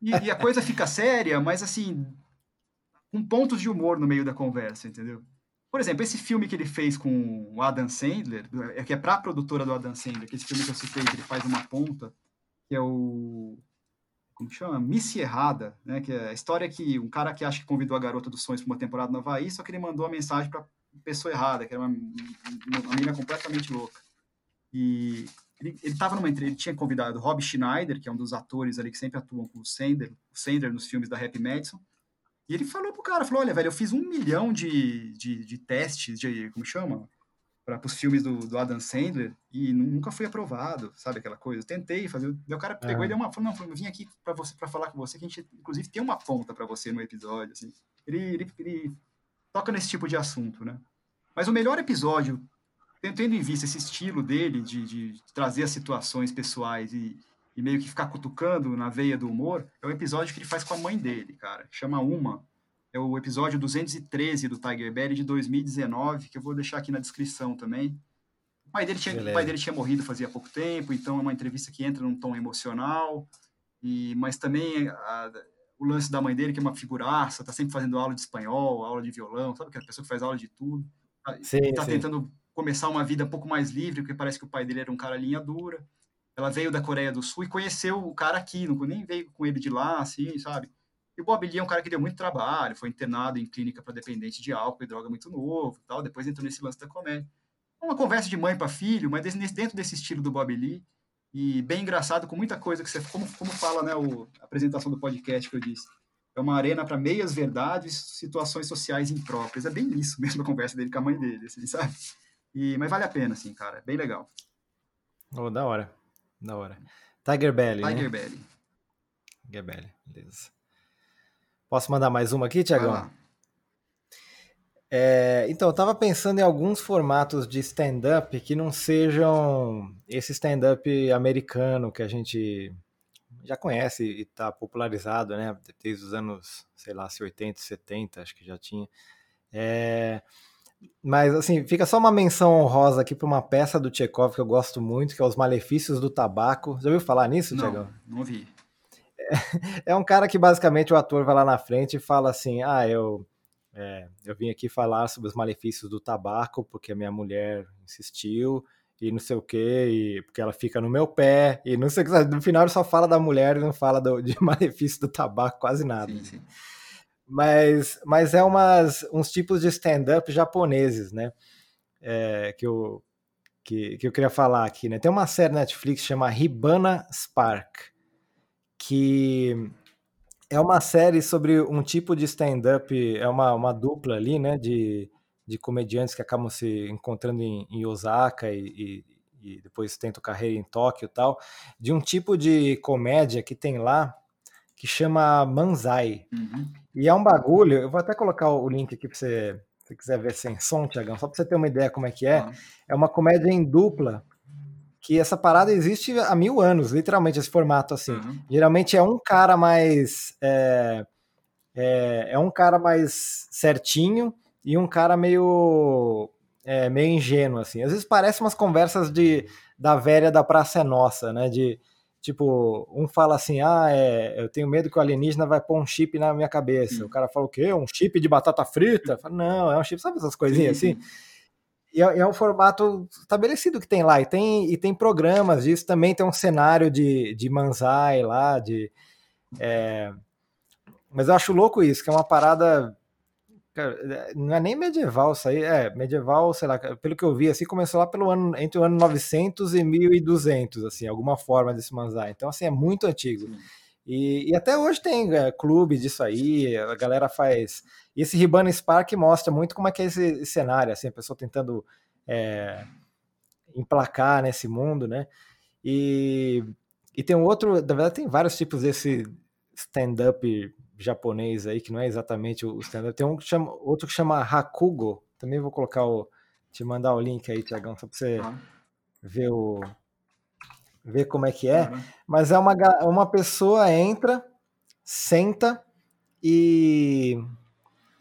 Speaker 1: E, e, a coisa fica séria, mas assim, com pontos de humor no meio da conversa, entendeu? Por exemplo, esse filme que ele fez com o Adam Sandler, é que é para a produtora do Adam Sandler, que esse filme que eu citei, que ele faz uma ponta, que é o como chama? Missy Errada, né? Que é a história que um cara que acha que convidou a garota dos sonhos para uma temporada no Havaí, só que ele mandou a mensagem para pessoa errada, que era uma, uma menina completamente louca. E ele, ele tava numa ele tinha convidado Rob Schneider, que é um dos atores ali que sempre atuam com o Sandler, o Sandler nos filmes da Happy Madison. E ele falou pro cara, falou, olha, velho, eu fiz um milhão de, de, de testes, de, como chama? Para os filmes do, do, Adam Sandler e nunca foi aprovado, sabe aquela coisa? Eu tentei fazer, o cara pegou e deu uma, falou, não, eu vim aqui para você para falar com você que a gente inclusive tem uma ponta para você no episódio, assim. Ele, ele, ele, toca nesse tipo de assunto, né? Mas o melhor episódio, tendo em vista esse estilo dele de, de trazer as situações pessoais e, e meio que ficar cutucando na veia do humor, é o episódio que ele faz com a mãe dele, cara. Chama Uma é o episódio 213 do Tiger Belly de 2019, que eu vou deixar aqui na descrição também. O pai dele tinha, o pai dele tinha morrido fazia pouco tempo, então é uma entrevista que entra num tom emocional, e mas também a, o lance da mãe dele, que é uma figuraça, tá sempre fazendo aula de espanhol, aula de violão, sabe aquela pessoa que faz aula de tudo? Tá, sim, tá sim. tentando começar uma vida um pouco mais livre, porque parece que o pai dele era um cara linha dura. Ela veio da Coreia do Sul e conheceu o cara aqui, não, nem veio com ele de lá, assim, sabe? E o Bob Lee é um cara que deu muito trabalho, foi internado em clínica para dependente de álcool e droga muito novo, tal. Depois entrou nesse lance da comédia. Uma conversa de mãe para filho, mas dentro desse estilo do Bob Lee e bem engraçado com muita coisa que você, como, como fala, né, o, a apresentação do podcast que eu disse. É uma arena para meias verdades, situações sociais impróprias. É bem isso mesmo a conversa dele com a mãe dele, assim, sabe? E, mas vale a pena, assim, cara. É bem legal.
Speaker 2: Oh, da hora. Da hora. Tiger Belly,
Speaker 1: Tiger
Speaker 2: né?
Speaker 1: Belly.
Speaker 2: Tiger Belly, beleza. Posso mandar mais uma aqui, Tiagão? É, então, eu estava pensando em alguns formatos de stand-up que não sejam esse stand-up americano que a gente já conhece e está popularizado, né? Desde os anos, sei lá, 80, 70, acho que já tinha. É, mas, assim, fica só uma menção honrosa aqui para uma peça do Chekhov que eu gosto muito, que é Os Malefícios do Tabaco. Já ouviu falar nisso, Tiagão?
Speaker 1: Não, não vi.
Speaker 2: é um cara que basicamente o ator vai lá na frente e fala assim: Ah, eu, é, eu vim aqui falar sobre os malefícios do tabaco porque a minha mulher insistiu e não sei o que, e porque ela fica no meu pé, e não sei o que. No final ele só fala da mulher e não fala do, de malefício do tabaco, quase nada.
Speaker 1: Sim, sim.
Speaker 2: Mas, mas é umas, uns tipos de stand-up japoneses, né? É, que, eu, que, que eu queria falar aqui, né? Tem uma série Netflix chamada Ribana Spark que é uma série sobre um tipo de stand-up, é uma, uma dupla ali, né, de, de comediantes que acabam se encontrando em, em Osaka e, e, e, depois tentam carreira em Tóquio e tal, de um tipo de comédia que tem lá que chama Manzai.
Speaker 1: Uhum.
Speaker 2: E é um bagulho, eu vou até colocar o link aqui para você, se quiser ver sem som, Tiagão, só para você ter uma ideia como é que é. Uhum. É uma comédia em dupla que essa parada existe há mil anos, literalmente, esse formato assim. Uhum. Geralmente é um cara mais. É, é, é, um cara mais certinho e um cara meio. É, meio ingênuo, assim. Às vezes parece umas conversas de, da velha da Praça é Nossa, né? De tipo, um fala assim: ah, é, eu tenho medo que o alienígena vai pôr um chip na minha cabeça. O cara fala o quê? Um chip de batata frita? Fala, não, é um chip, sabe essas coisinhas assim? E é, é, um formato estabelecido que tem lá. E tem, e tem programas disso. Também tem um cenário de, de Manzai lá. De, é... Mas eu acho louco isso, que é uma parada. não é nem medieval isso aí. É, medieval, sei lá, pelo que eu vi, assim, começou lá pelo ano, entre o ano 900 e 1200, assim, alguma forma desse Manzai. Então, assim, é muito antigo. E, e, até hoje tem é, clube disso aí, a galera faz. E esse Ribana Spark mostra muito como é que é esse cenário, assim, a pessoa tentando é, emplacar nesse mundo, né? E, e tem um outro, na verdade, tem vários tipos desse stand-up japonês aí, que não é exatamente o stand-up. Tem um que chama, outro que chama Hakugo. Também vou colocar o. Te mandar o link aí, Tiagão, só pra você ver o, ver como é que é. Uhum. Mas é uma, uma pessoa entra, senta e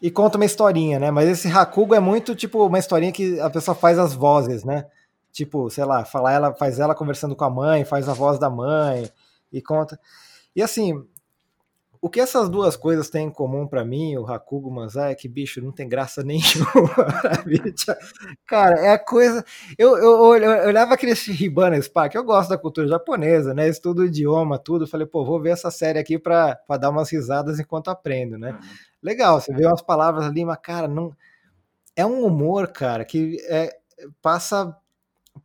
Speaker 2: e conta uma historinha, né? Mas esse Hakugo é muito tipo uma historinha que a pessoa faz as vozes, né? Tipo, sei lá, falar ela faz ela conversando com a mãe, faz a voz da mãe e conta. E assim, o que essas duas coisas têm em comum para mim, o Hakugo Manzai, é que, bicho, não tem graça nenhuma. Cara, é a coisa. Eu, eu, eu olhava aquele Ribana Spark, eu gosto da cultura japonesa, né? Estudo o idioma, tudo. Falei, pô, vou ver essa série aqui pra, pra dar umas risadas enquanto aprendo, né? Uhum. Legal, você vê umas palavras ali, mas, cara, não. É um humor, cara, que é, passa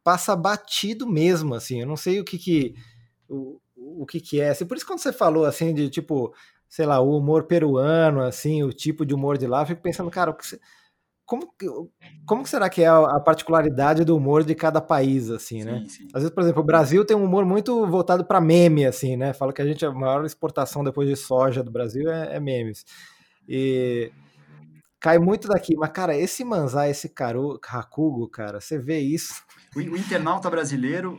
Speaker 2: passa batido mesmo, assim. Eu não sei o que que o, o que que é. Assim, por isso quando você falou assim de tipo, sei lá, o humor peruano, assim, o tipo de humor de lá, eu fico pensando, cara, como, como será que é a particularidade do humor de cada país, assim, né? Sim, sim. Às vezes, por exemplo, o Brasil tem um humor muito voltado para meme, assim, né? Fala que a gente a maior exportação depois de soja do Brasil é, é memes. E cai muito daqui, mas cara, esse manzá, esse caru, Hakugo, cara, você vê isso.
Speaker 1: O, o internauta brasileiro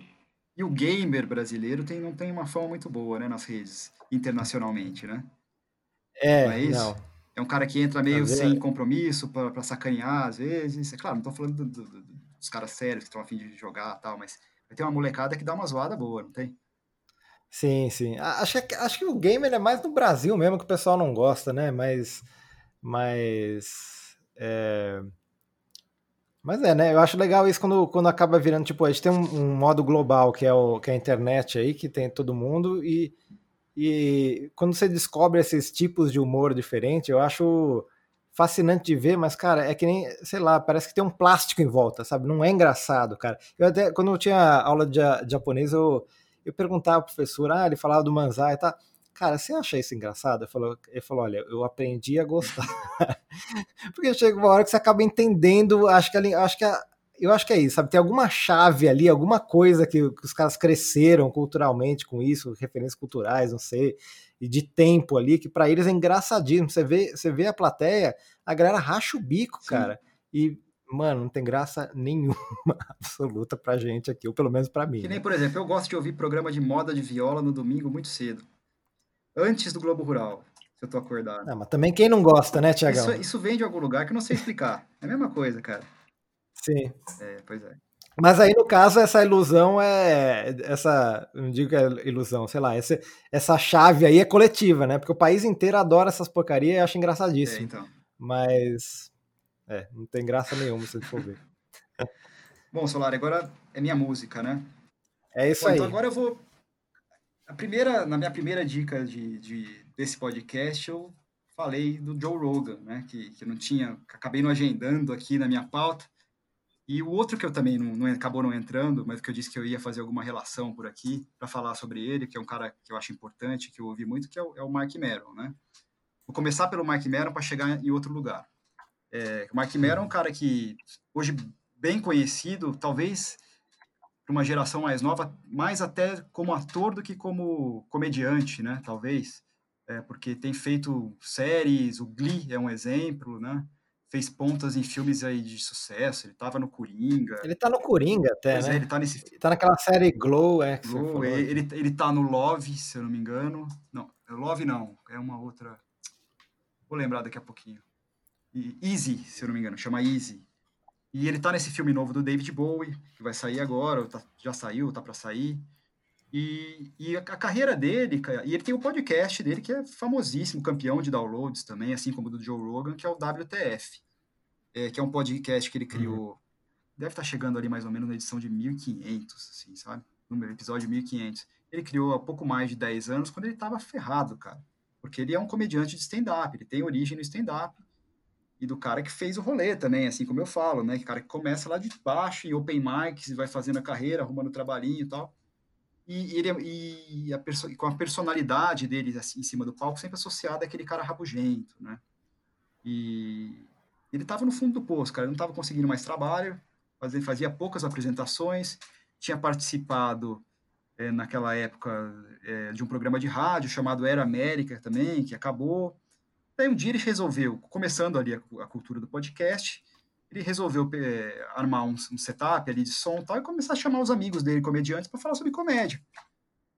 Speaker 1: e o gamer brasileiro tem, não tem uma fama muito boa, né, nas redes, internacionalmente, né?
Speaker 2: É, não é? Não.
Speaker 1: É um cara que entra meio sem compromisso para sacanear às vezes. É claro, não tô falando do, do, dos caras sérios que estão afim de jogar e tal, mas tem uma molecada que dá uma zoada boa, não tem?
Speaker 2: Sim, sim. Acho que, acho que o gamer é mais no Brasil mesmo que o pessoal não gosta, né? Mas. Mas. É... Mas é, né? Eu acho legal isso quando, quando acaba virando, tipo, a gente tem um, um, modo global, que é, o, que é a internet aí, que tem todo mundo, e, e quando você descobre esses tipos de humor diferente, eu acho fascinante de ver, mas, cara, é que nem, sei lá, parece que tem um plástico em volta, sabe? Não é engraçado, cara. Eu até, quando eu tinha aula de, de japonês, eu, eu perguntava pro professor, ah, ele falava do manzai e tal cara, você acha isso engraçado? Ele falou, ele falou olha, eu aprendi a gostar. Porque chega uma hora que você acaba entendendo, acho que, acho que eu acho que é isso, sabe? Tem alguma chave ali, alguma coisa que, que os caras cresceram culturalmente com isso, referências culturais, não sei, e de tempo ali, que para eles é engraçadíssimo. Você vê, você vê a plateia, a galera racha o bico, Sim. cara. E, mano, não tem graça nenhuma absoluta pra gente aqui, ou pelo menos para mim.
Speaker 1: Que nem, né? por exemplo, eu gosto de ouvir programa de moda de viola no domingo muito cedo antes do Globo Rural, se eu tô acordado.
Speaker 2: Não, mas também quem não gosta, né, Tiagão?
Speaker 1: Isso, isso vem de algum lugar que eu não sei explicar. É a mesma coisa, cara.
Speaker 2: Sim.
Speaker 1: É, pois é.
Speaker 2: Mas aí, no caso, essa ilusão é. Essa. Não digo que é ilusão, sei lá. Essa, essa chave aí é coletiva, né? Porque o país inteiro adora essas porcarias e acha engraçadíssimo. É, então. Mas. É, não tem graça nenhuma se for ver.
Speaker 1: Bom, Solar, agora é minha música, né?
Speaker 2: É isso Bom, aí.
Speaker 1: Então agora eu vou a primeira, na minha primeira dica de, de, desse podcast, eu falei do Joe Rogan, né? Que, que não tinha, acabei não agendando aqui na minha pauta. E o outro que eu também não, não acabou não entrando, mas que eu disse que eu ia fazer alguma relação por aqui para falar sobre ele, que é um cara que eu acho importante, que eu ouvi muito, que é o, é o Mark Maron, né? Vou começar pelo Mark Maron para chegar em outro lugar. É, o Mark Maron é um cara que hoje bem conhecido, talvez para uma geração mais nova, mais até como ator do que como comediante, né? Talvez, é, porque tem feito séries, o Glee é um exemplo, né? Fez pontas em filmes aí de sucesso. Ele estava no Coringa.
Speaker 2: Ele está no Coringa até, é, né?
Speaker 1: É, ele tá nesse.
Speaker 2: Ele tá naquela série Glow, é.
Speaker 1: Glow, ele, ele, ele tá no Love, se eu não me engano. Não, Love não, é uma outra. Vou lembrar daqui a pouquinho. Easy, se eu não me engano, chama Easy. E ele tá nesse filme novo do David Bowie, que vai sair agora, tá, já saiu, tá para sair. E, e a, a, carreira dele, e ele tem o um podcast dele que é famosíssimo, campeão de downloads também, assim como o do Joe Rogan, que é o WTF, é, que é um podcast que ele criou. Uhum. Deve estar tá chegando ali mais ou menos na edição de 1500, assim, sabe? No episódio 1500. Ele criou há pouco mais de 10 anos, quando ele tava ferrado, cara. Porque ele é um comediante de stand-up, ele tem origem no stand-up e do cara que fez o rolê também, assim como eu falo, né? Que cara que começa lá de baixo, em open mics, vai fazendo a carreira, arrumando trabalhinho e tal. E, ele, e a com a personalidade dele assim, em cima do palco sempre associada àquele cara rabugento, né? E ele estava no fundo do poço, cara, ele não estava conseguindo mais trabalho, fazia, fazia poucas apresentações, tinha participado é, naquela época é, de um programa de rádio chamado Era América também, que acabou, Daí um dia ele resolveu, começando ali a, a cultura do podcast, ele resolveu é, armar um, um, setup ali de som e tal, e começar a chamar os amigos dele, comediantes, para falar sobre comédia.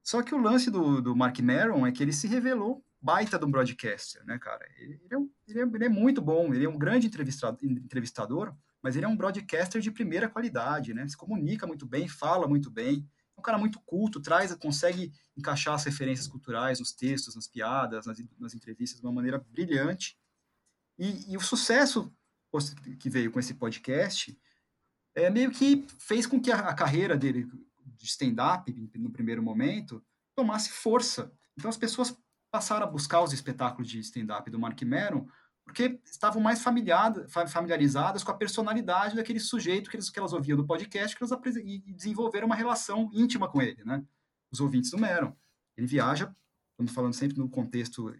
Speaker 1: Só que o lance do, do Mark Maron é que ele se revelou baita de um broadcaster, né, cara? Ele, ele, é, ele, é, ele é, muito bom, ele é um grande entrevistador, entrevistador, mas ele é um broadcaster de primeira qualidade, né? Se comunica muito bem, fala muito bem, um cara muito culto, traz, consegue encaixar as referências culturais nos textos, nas piadas, nas, nas entrevistas de uma maneira brilhante. E, e, o sucesso que veio com esse podcast é meio que fez com que a, a carreira dele de stand-up, no primeiro momento, tomasse força. Então as pessoas passaram a buscar os espetáculos de stand-up do Mark Maron porque estavam mais familiarizadas com a personalidade daquele sujeito que, eles, que elas ouviam do podcast que elas e desenvolveram uma relação íntima com ele, né? Os ouvintes do Meron. Ele viaja, estamos falando sempre no contexto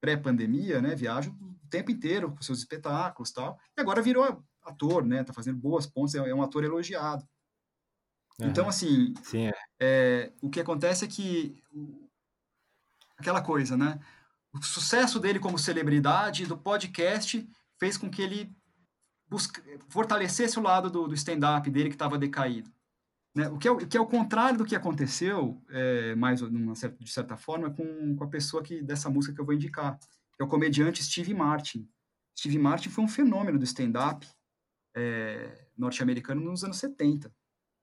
Speaker 1: pré-pandemia, né? Viaja o tempo inteiro com seus espetáculos tal. E agora virou ator, né? Tá fazendo boas pontas, é, é um ator elogiado. Uhum. Então, assim,
Speaker 2: Sim, é.
Speaker 1: É, o que acontece é que aquela coisa, né? O sucesso dele como celebridade do podcast fez com que ele fortalecesse o lado do, do stand-up dele que estava decaído. Né? O, que é, o que é o contrário do que aconteceu, é, mais certa, de certa forma, com, com a pessoa que dessa música que eu vou indicar, que é o comediante Steve Martin. Steve Martin foi um fenômeno do stand-up é, norte-americano nos anos 70.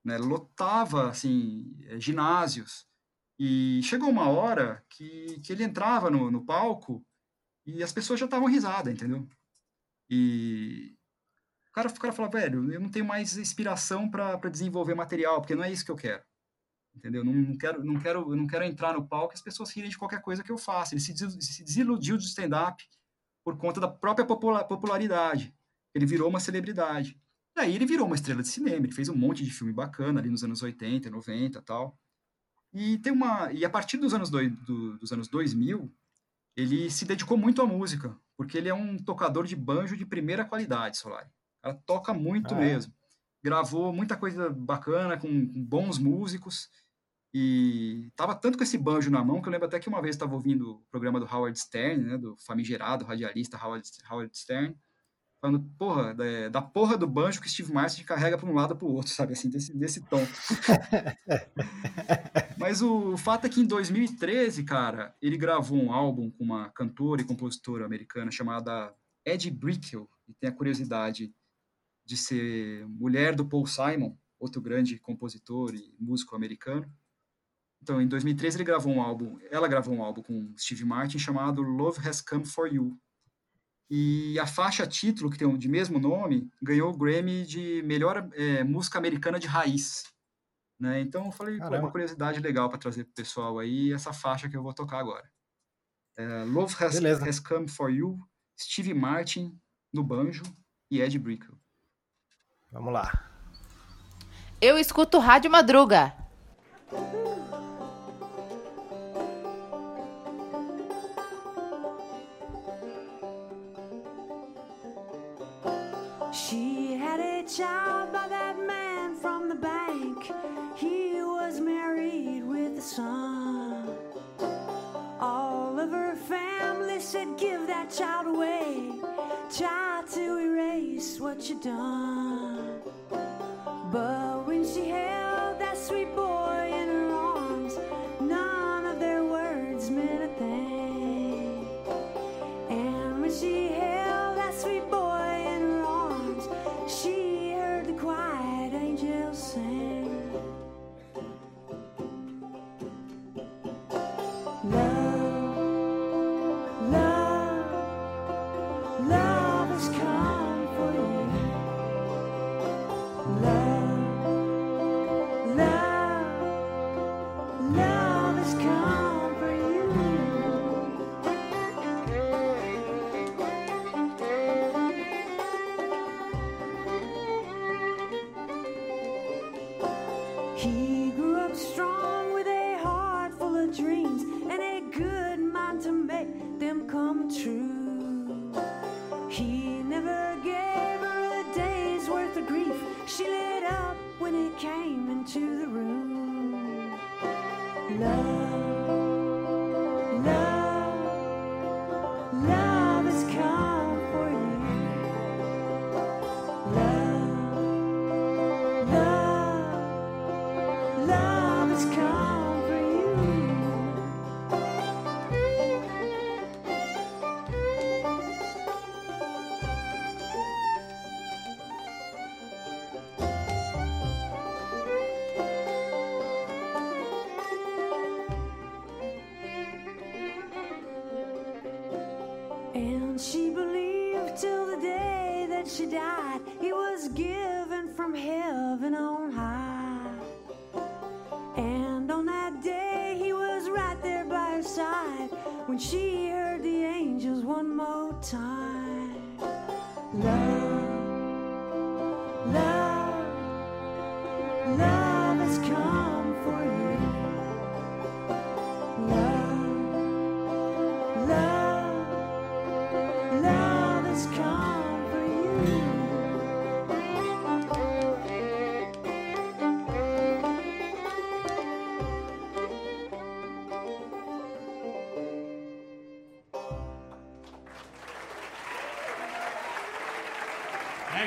Speaker 1: Né? Lotava assim, é, ginásios, e chegou uma hora que, que ele entrava no, no palco e as pessoas já estavam risada, entendeu? E o cara, o cara velho, eu não tenho mais inspiração para desenvolver material, porque não é isso que eu quero. Entendeu? Não, não, quero, não, quero, não quero entrar no palco e as pessoas rirem de qualquer coisa que eu faça. Ele se, se desiludiu do stand-up por conta da própria popularidade. Ele virou uma celebridade. E aí ele virou uma estrela de cinema, ele fez um monte de filme bacana ali nos anos 80, 90 tal. E tem uma e a partir dos anos dois, do, dos anos 2000, ele se dedicou muito à música, porque ele é um tocador de banjo de primeira qualidade, Solari. Ela toca muito ah, é? mesmo. É? Gravou muita coisa bacana com, com, bons músicos e tava tanto com esse banjo na mão que eu lembro até que uma vez estava ouvindo o programa do Howard Stern, né, do famigerado radialista Howard, Howard Stern, falando, porra, da, da, porra do banjo que Steve Martin carrega para um lado para o outro, sabe, assim, desse, desse tom. Mas o, o, fato é que em 2013, cara, ele gravou um álbum com uma cantora e compositora americana chamada Eddie Brickell, e tem a curiosidade de ser mulher do Paul Simon, outro grande compositor e músico americano. Então, em 2013 ele gravou um álbum, ela gravou um álbum com Steve Martin chamado Love Has Come For You, e a faixa título, que tem um de mesmo nome, ganhou o Grammy de melhor é, música americana de raiz. Né? Então eu falei, pô, uma curiosidade legal para trazer para o pessoal aí, essa faixa que eu vou tocar agora. É, Love has, has, Come For You, Steve Martin no banjo e Ed Brickell.
Speaker 2: Vamos lá.
Speaker 5: Eu escuto Rádio Madruga. Child by that man from the bank. He was married with a son. All of her family said, Give that child away. Try to erase what you done.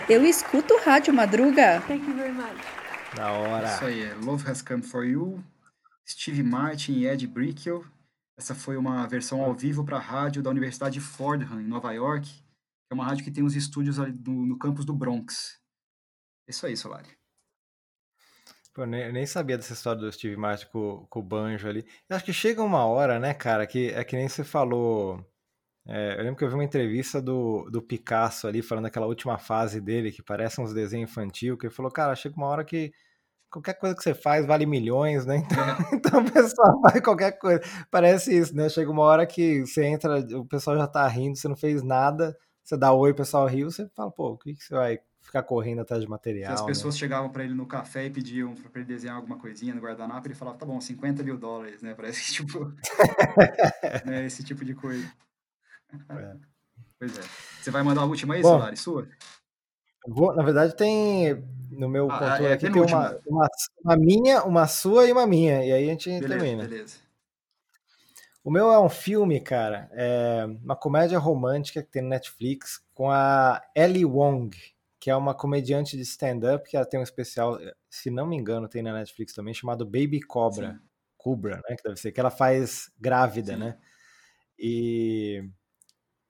Speaker 4: Eu escuto Rádio Madruga.
Speaker 3: Thank you very much.
Speaker 2: Da hora.
Speaker 1: Isso aí, é Love Has Come For You, Steve Martin e Ed Brickell. Essa foi uma versão ao vivo para a rádio da Universidade de Fordham, em Nova York, é uma rádio que tem os estúdios ali no, no campus do Bronx. É Isso aí, Solari.
Speaker 2: Pô, nem, eu nem sabia dessa história do Steve Martin com, com o banjo ali. Eu acho que chega uma hora, né, cara, que é que nem você falou. É, eu lembro que eu vi uma entrevista do, do Picasso ali, falando daquela última fase dele, que parece uns desenhos infantil, que ele falou, cara, chega uma hora que qualquer coisa que você faz vale milhões, né? Então, então o pessoal faz qualquer coisa. Parece isso, né? Chega uma hora que você entra, o pessoal já tá rindo, você não fez nada, você dá oi, o pessoal riu, você fala, pô, o que, que você vai ficar correndo atrás de
Speaker 1: Se
Speaker 2: material?
Speaker 1: as
Speaker 2: né?
Speaker 1: pessoas chegavam para ele no café e pediam para ele desenhar alguma coisinha no guardanapo, ele falava, tá bom, 50 mil dólares, né? Parece que, tipo, né, esse tipo de coisa.
Speaker 2: É.
Speaker 1: Pois é. Você vai mandar a última aí,
Speaker 2: Bom,
Speaker 1: Solari, sua?
Speaker 2: Vou- na verdade, tem no meu
Speaker 1: Ah,
Speaker 2: controle
Speaker 1: é
Speaker 2: aqui tem uma, uma, uma minha, uma sua e uma minha. E aí a gente
Speaker 1: Beleza,
Speaker 2: termina.
Speaker 1: beleza.
Speaker 2: O meu é um filme, cara, é uma comédia romântica que tem no Netflix com a Ellie Wong, que é uma comediante de stand-up que ela tem um especial, se não me engano, tem na Netflix também, chamado Baby Cobra.
Speaker 1: Sim.
Speaker 2: Cobra, né? Que deve ser, que ela faz grávida,
Speaker 1: Sim.
Speaker 2: né? E,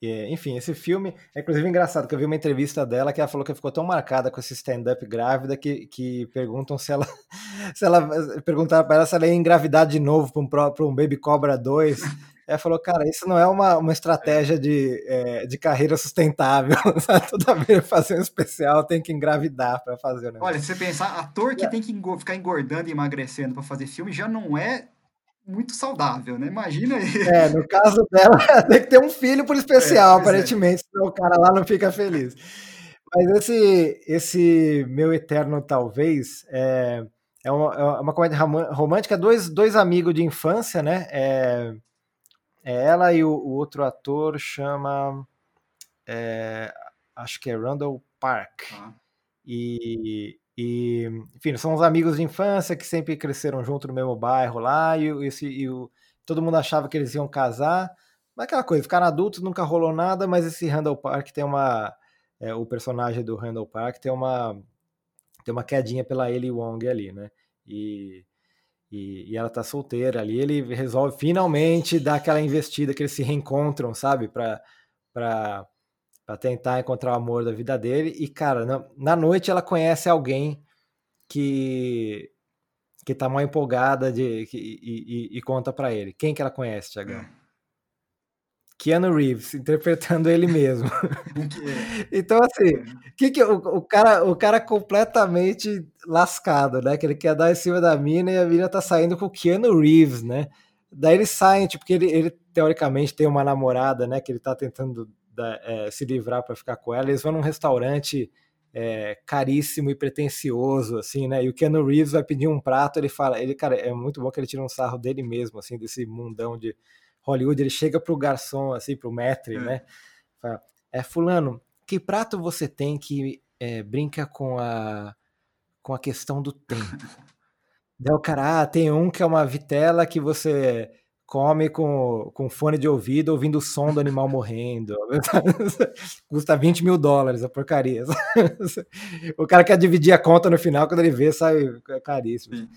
Speaker 2: e, enfim, esse filme é inclusive engraçado, que eu vi uma entrevista dela que ela falou que ficou tão marcada com esse stand-up grávida que, que perguntam se ela, se ela perguntaram para ela se ela ia engravidar de novo para um, pra um Baby Cobra 2. Ela falou, cara, isso não é uma, uma estratégia de, é, de carreira sustentável. Toda vez fazer um especial tem que engravidar para fazer o negócio.
Speaker 1: Olha, se você pensar, ator que tem que ficar engordando e emagrecendo para fazer filme já não é muito saudável, né? Imagina aí.
Speaker 2: É, no caso dela, tem que ter um filho por especial,
Speaker 1: É, é.
Speaker 2: aparentemente, senão o cara lá não fica feliz. Mas esse, esse meu eterno talvez é, é, uma, é uma comédia romântica, dois, dois amigos de infância, né? É, é ela e o, o outro ator chama, é, acho que é Randall Park.
Speaker 1: Tá.
Speaker 2: E, e, enfim, são uns amigos de infância que sempre cresceram junto no mesmo bairro lá, e, esse, e o, todo mundo achava que eles iam casar. Mas aquela coisa, ficaram adultos, nunca rolou nada, mas esse Randall Park tem uma. é, o personagem do Randall Park tem uma. Tem uma quedinha pela Ellie Wong ali, né? E, e, e ela tá solteira ali. Ele resolve finalmente dar aquela investida que eles se reencontram, sabe? Pra, pra, pra tentar encontrar o amor da vida dele. E, cara, na, na noite ela conhece alguém que que tá mal empolgada de, que- e, e- e conta pra ele. Quem que ela conhece, Tiagão?
Speaker 1: É.
Speaker 2: Keanu Reeves, interpretando ele mesmo.
Speaker 1: É,
Speaker 2: Então, assim, que que, o, o cara, o cara completamente lascado, né? Que ele quer dar em cima da mina e a mina tá saindo com o Keanu Reeves, né? Daí eles saem, tipo, porque ele, ele teoricamente tem uma namorada, né? Que ele tá tentando da- é, se livrar pra ficar com ela. Eles vão num restaurante é, caríssimo e pretencioso, assim, né? E o Keanu Reeves vai pedir um prato, ele fala, ele, cara, é muito bom que ele tira um sarro dele mesmo, assim, desse mundão de Hollywood. Ele chega pro garçom, assim, pro maître,
Speaker 1: É.
Speaker 2: né? Fala, é, fulano, que prato você tem que é, brinca com a, com a questão do tempo? Daí o cara, ah, tem um que é uma vitela que você come com, com fone de ouvido, ouvindo o som do animal morrendo. Custa 20 mil dólares a porcaria. o cara quer dividir a conta no final, quando ele vê, sai é caríssimo.
Speaker 1: Sim.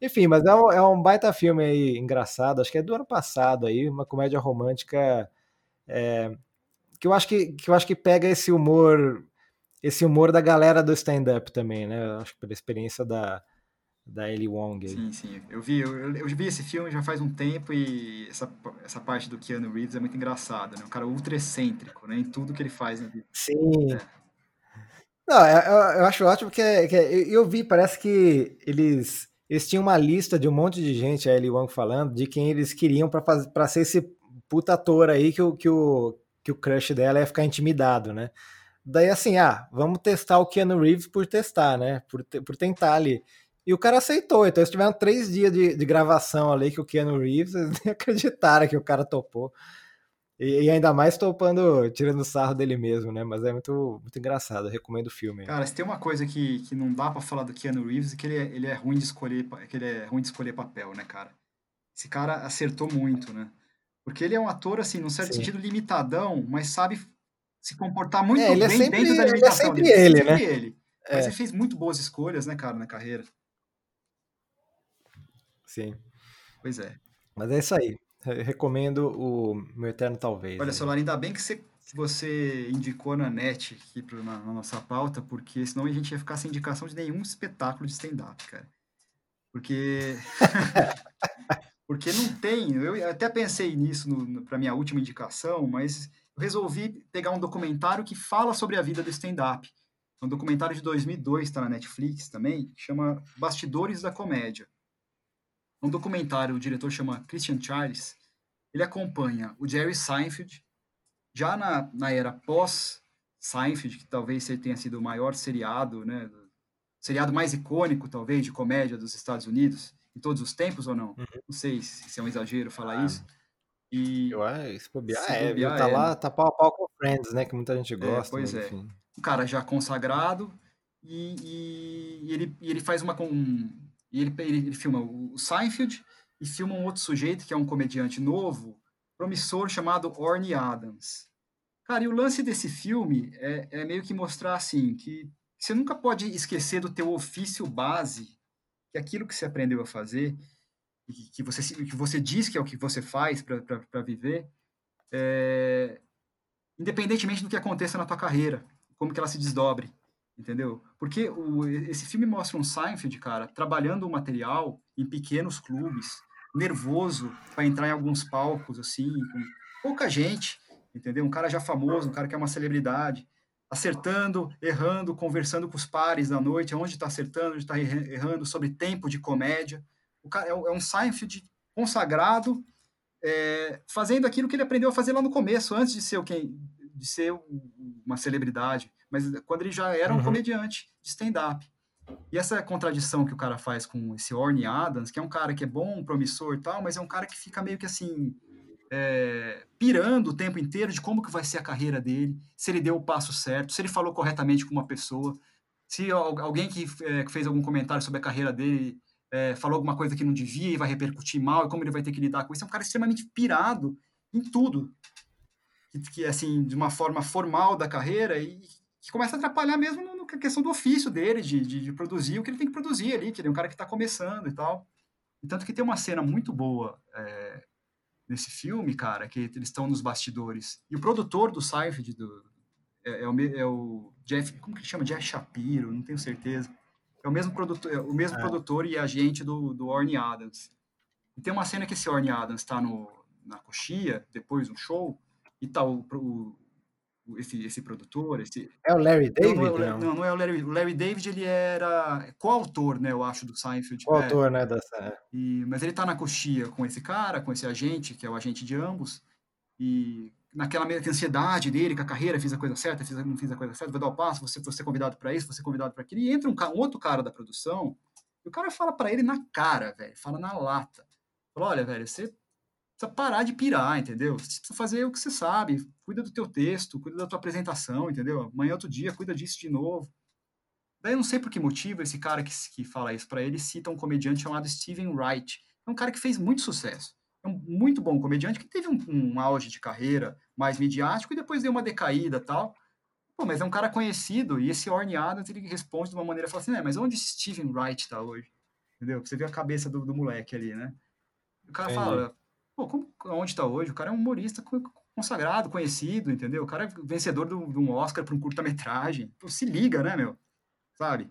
Speaker 2: Enfim, mas é um, é um baita filme aí engraçado, acho que é do ano passado aí, uma comédia romântica é, que eu acho que, que eu acho que pega esse humor, esse humor da galera do stand-up também, né? Eu acho que pela experiência da, da Ellie Wong. Aí.
Speaker 1: Sim, sim. Eu vi, eu, eu vi esse filme já faz um tempo e essa, essa parte do Keanu Reeves é muito engraçada, né? Um cara ultra excêntrico, né? Em tudo que ele faz na vida.
Speaker 2: Sim. É. Não, eu, eu, acho ótimo que, é, que é, eu vi, parece que eles, eles tinham uma lista de um monte de gente, a Ellie Wong falando, de quem eles queriam para ser esse puta ator aí que o, que, o, que o crush dela ia ficar intimidado, né? Daí assim, ah, vamos testar o Keanu Reeves por testar, né? Por, por tentar ali. E o cara aceitou. Então eles tiveram três dias de, de gravação ali que o Keanu Reeves, eles nem acreditaram que o cara topou. E, e, ainda mais topando, tirando sarro dele mesmo, né? Mas é muito, muito engraçado. Eu recomendo o filme.
Speaker 1: Cara, se tem uma coisa que, que não dá para falar do Keanu Reeves é que ele é, ele é ruim de escolher, que ele é ruim de escolher papel, né, cara? Esse cara acertou muito, né? Porque ele é um ator, assim, num certo Sim. sentido, limitadão, mas sabe se comportar muito
Speaker 2: é,
Speaker 1: bem
Speaker 2: sempre,
Speaker 1: dentro da
Speaker 2: limitação
Speaker 1: ele
Speaker 2: é sempre
Speaker 1: dele.
Speaker 2: Ele,
Speaker 1: né? ele. É. Mas ele fez muito boas escolhas, né, cara, na carreira.
Speaker 2: Sim.
Speaker 1: Pois é.
Speaker 2: Mas é isso aí. Eu recomendo o Meu Eterno Talvez.
Speaker 1: Olha, Solar, ainda bem que você, que você indicou na net aqui pro, na, na, nossa pauta, porque senão a gente ia ficar sem indicação de nenhum espetáculo de stand-up, cara. Porque. porque não tem. Eu até pensei nisso para minha última indicação, mas eu resolvi pegar um documentário que fala sobre a vida do stand-up. É um documentário de 2002, está na Netflix também, que chama Bastidores da Comédia um documentário, o diretor chama Christian Charles, ele acompanha o Jerry Seinfeld, já na, na era pós-Seinfeld, que talvez ele tenha sido o maior seriado, né, seriado mais icônico, talvez, de comédia dos Estados Unidos, em todos os tempos ou não? Uhum. Não sei se é um exagero falar ah. isso.
Speaker 2: E... Eu acho, se bobear, se é, bobear, tá é, lá, né? tá pau a pau com Friends, né, que muita gente é, gosta.
Speaker 1: É, pois é. Um cara já consagrado e, e, e ele, ele faz uma... Um, e ele, ele, ele filma o Seinfeld e filma um outro sujeito, que é um comediante novo, promissor, chamado Orny Adams. Cara, e o lance desse filme é, é meio que mostrar, assim, que você nunca pode esquecer do teu ofício base, que é aquilo que você aprendeu a fazer, que você, que você diz que é o que você faz para viver, é, independentemente do que aconteça na tua carreira, como que ela se desdobre entendeu? Porque o, esse filme mostra um Seinfeld, cara, trabalhando o material em pequenos clubes, nervoso para entrar em alguns palcos, assim, com pouca gente, entendeu? Um cara já famoso, um cara que é uma celebridade, acertando, errando, conversando com os pares da noite, onde está acertando, onde está errando, sobre tempo de comédia. O cara é, é um Seinfeld consagrado, é, fazendo aquilo que ele aprendeu a fazer lá no começo, antes de ser quem, de ser uma celebridade mas quando ele já era um uhum. comediante de stand-up. E essa contradição que o cara faz com esse Orny Adams, que é um cara que é bom, promissor e tal, mas é um cara que fica meio que assim, é, pirando o tempo inteiro de como que vai ser a carreira dele, se ele deu o passo certo, se ele falou corretamente com uma pessoa, se alguém que é, fez algum comentário sobre a carreira dele é, falou alguma coisa que não devia e vai repercutir mal, e como ele vai ter que lidar com isso. É um cara extremamente pirado em tudo. Que, que assim, de uma forma formal da carreira e que começa a atrapalhar mesmo na questão do ofício dele, de, de, de, produzir o que ele tem que produzir ali, que ele é um cara que está começando e tal. E tanto que tem uma cena muito boa é, nesse filme, cara, que eles estão nos bastidores. E o produtor do Seinfeld do, é, é, o, é o Jeff, como que ele chama? Jeff Shapiro, não tenho certeza. É o mesmo produtor, é o mesmo é. produtor e agente do, do Orny Adams. E tem uma cena que esse Orny Adams está na coxia, depois do show, e tá o, o esse, esse produtor, esse...
Speaker 2: É o Larry David?
Speaker 1: Não, não, é, não, não é o Larry. O Larry David, ele era coautor, né, eu acho, do Seinfeld.
Speaker 2: Coautor, é. né, dessa... É.
Speaker 1: E, mas ele tá na coxia com esse cara, com esse agente, que é o agente de ambos, e naquela ansiedade dele, com a carreira, fiz a coisa certa, fiz, não fiz a coisa certa, vou dar o passo, você foi convidado para isso, você convidado para aquilo, e entra um, um, outro cara da produção, e o cara fala para ele na cara, velho, fala na lata. Fala, olha, velho, você precisa parar de pirar, entendeu? Você precisa fazer o que você sabe. Cuida do teu texto, cuida da tua apresentação, entendeu? Amanhã outro dia, cuida disso de novo. Daí eu não sei por que motivo esse cara que, que fala isso para ele cita um comediante chamado Steven Wright. É um cara que fez muito sucesso. É um muito bom comediante que teve um, um auge de carreira mais midiático e depois deu uma decaída tal. Pô, mas é um cara conhecido e esse Orny Adams ele responde de uma maneira, fala assim, né, mas onde Steven Wright tá hoje? Entendeu? Você vê a cabeça do, do moleque ali, né? O cara fala, Pô, como, onde está hoje? O cara é um humorista consagrado, conhecido, entendeu? O cara é vencedor de um Oscar para um curta-metragem. Se liga, né, meu? Sabe?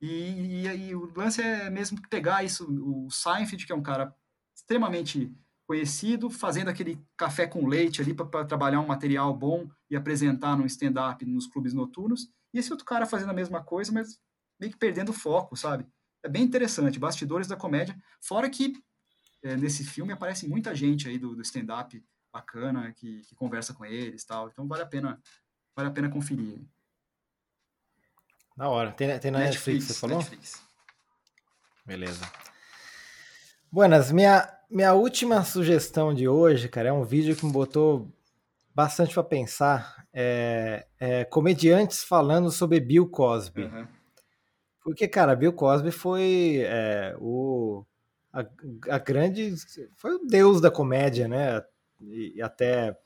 Speaker 1: E, e, e, o lance é mesmo pegar isso, o Seinfeld, que é um cara extremamente conhecido, fazendo aquele café com leite ali para trabalhar um material bom e apresentar num stand-up nos clubes noturnos, e esse outro cara fazendo a mesma coisa, mas meio que perdendo o foco, sabe? É bem interessante, bastidores da comédia, fora que é, nesse filme aparece muita gente aí do, do stand-up bacana, que, que conversa com eles tal, então vale a pena, vale a pena conferir.
Speaker 2: Da hora. Tem, tem na Netflix, Netflix, você falou? Netflix. Beleza. Buenas, minha, minha última sugestão de hoje, cara, é um vídeo que me botou bastante para pensar. É, é, comediantes falando sobre Bill Cosby. Uhum. Porque, cara, Bill Cosby foi é, o a, a, grande. Foi o deus da comédia, né? E, e até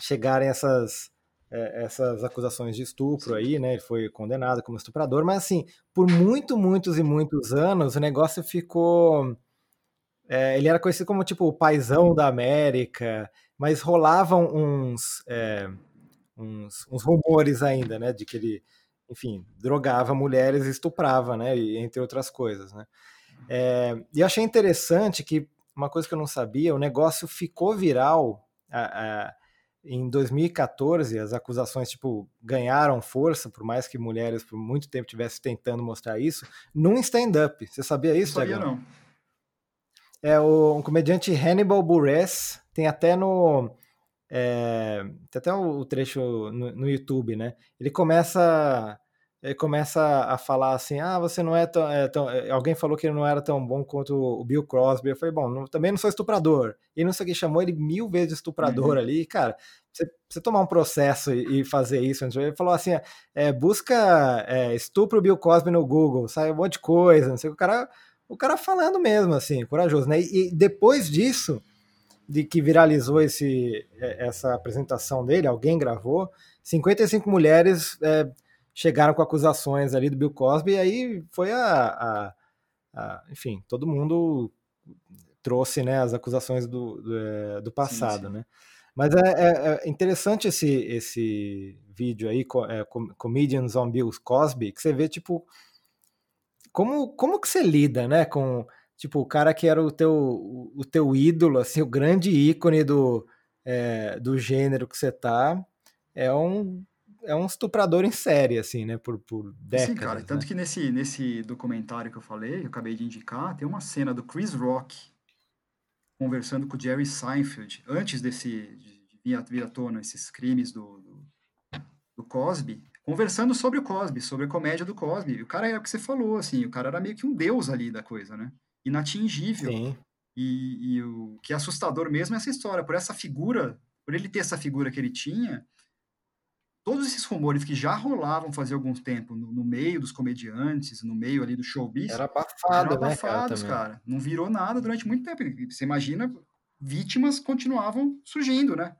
Speaker 2: chegarem essas é, essas acusações de estupro aí, né? Ele foi condenado como estuprador, mas assim, por muito, muitos e muitos anos, o negócio ficou. É, ele era conhecido como tipo o paizão da América, mas rolavam uns, é, uns, uns, rumores ainda, né? De que ele, enfim, drogava mulheres e estuprava, né? E, entre outras coisas, né? É, e eu achei interessante que uma coisa que eu não sabia, o negócio ficou viral. A, a, em 2014 as acusações tipo ganharam força, por mais que mulheres por muito tempo tivessem tentando mostrar isso, num stand-up. Você sabia isso,
Speaker 1: Não sabia não.
Speaker 2: É o um comediante Hannibal Buress, tem até no é, tem até o trecho no, no YouTube, né? Ele começa ele começa a falar assim: ah, você não é tão, é tão, é, Alguém falou que ele não era tão bom quanto o Bill Crosby. Eu falei: bom, não, também não sou estuprador. E não sei o que chamou ele mil vezes estuprador uhum. ali. Cara, você, você tomar um processo e, e fazer isso. Ele falou assim: é, busca é, estupro Bill Cosby no Google, sai um monte de coisa. Não sei o cara. O cara falando mesmo, assim, corajoso, né? E, e depois disso, de que viralizou esse, é, essa apresentação dele, alguém gravou, 55 mulheres é, chegaram com acusações ali do Bill Cosby, e aí foi a, a, a enfim, todo mundo trouxe né, as acusações do, do, é, do passado, sim, sim. né? Mas é, é, é, interessante esse, esse vídeo aí, é, Comedians on Bill Cosby, que você vê, tipo, como, como que você lida, né, com, tipo, o cara que era o teu, o teu ídolo, assim, o grande ícone do, é, do gênero que você tá, é um é um estuprador em série, assim, né? Por, por décadas. Sim, cara.
Speaker 1: Tanto
Speaker 2: né?
Speaker 1: que nesse, nesse documentário que eu falei, eu acabei de indicar, tem uma cena do Chris Rock conversando com o Jerry Seinfeld, antes desse, de vir, vir à tona esses crimes do, do, do, Cosby, conversando sobre o Cosby, sobre a comédia do Cosby. E o cara é o que você falou, assim, o cara era meio que um deus ali da coisa, né? Inatingível. Sim. E, e o que é assustador mesmo é essa história, por essa figura, por ele ter essa figura que ele tinha, todos esses rumores que já rolavam fazia algum tempo no, no, meio dos comediantes, no meio ali do showbiz,
Speaker 2: era abafado,
Speaker 1: eram abafados, né, cara, cara, Não virou nada durante muito tempo. Você imagina, vítimas continuavam surgindo, né?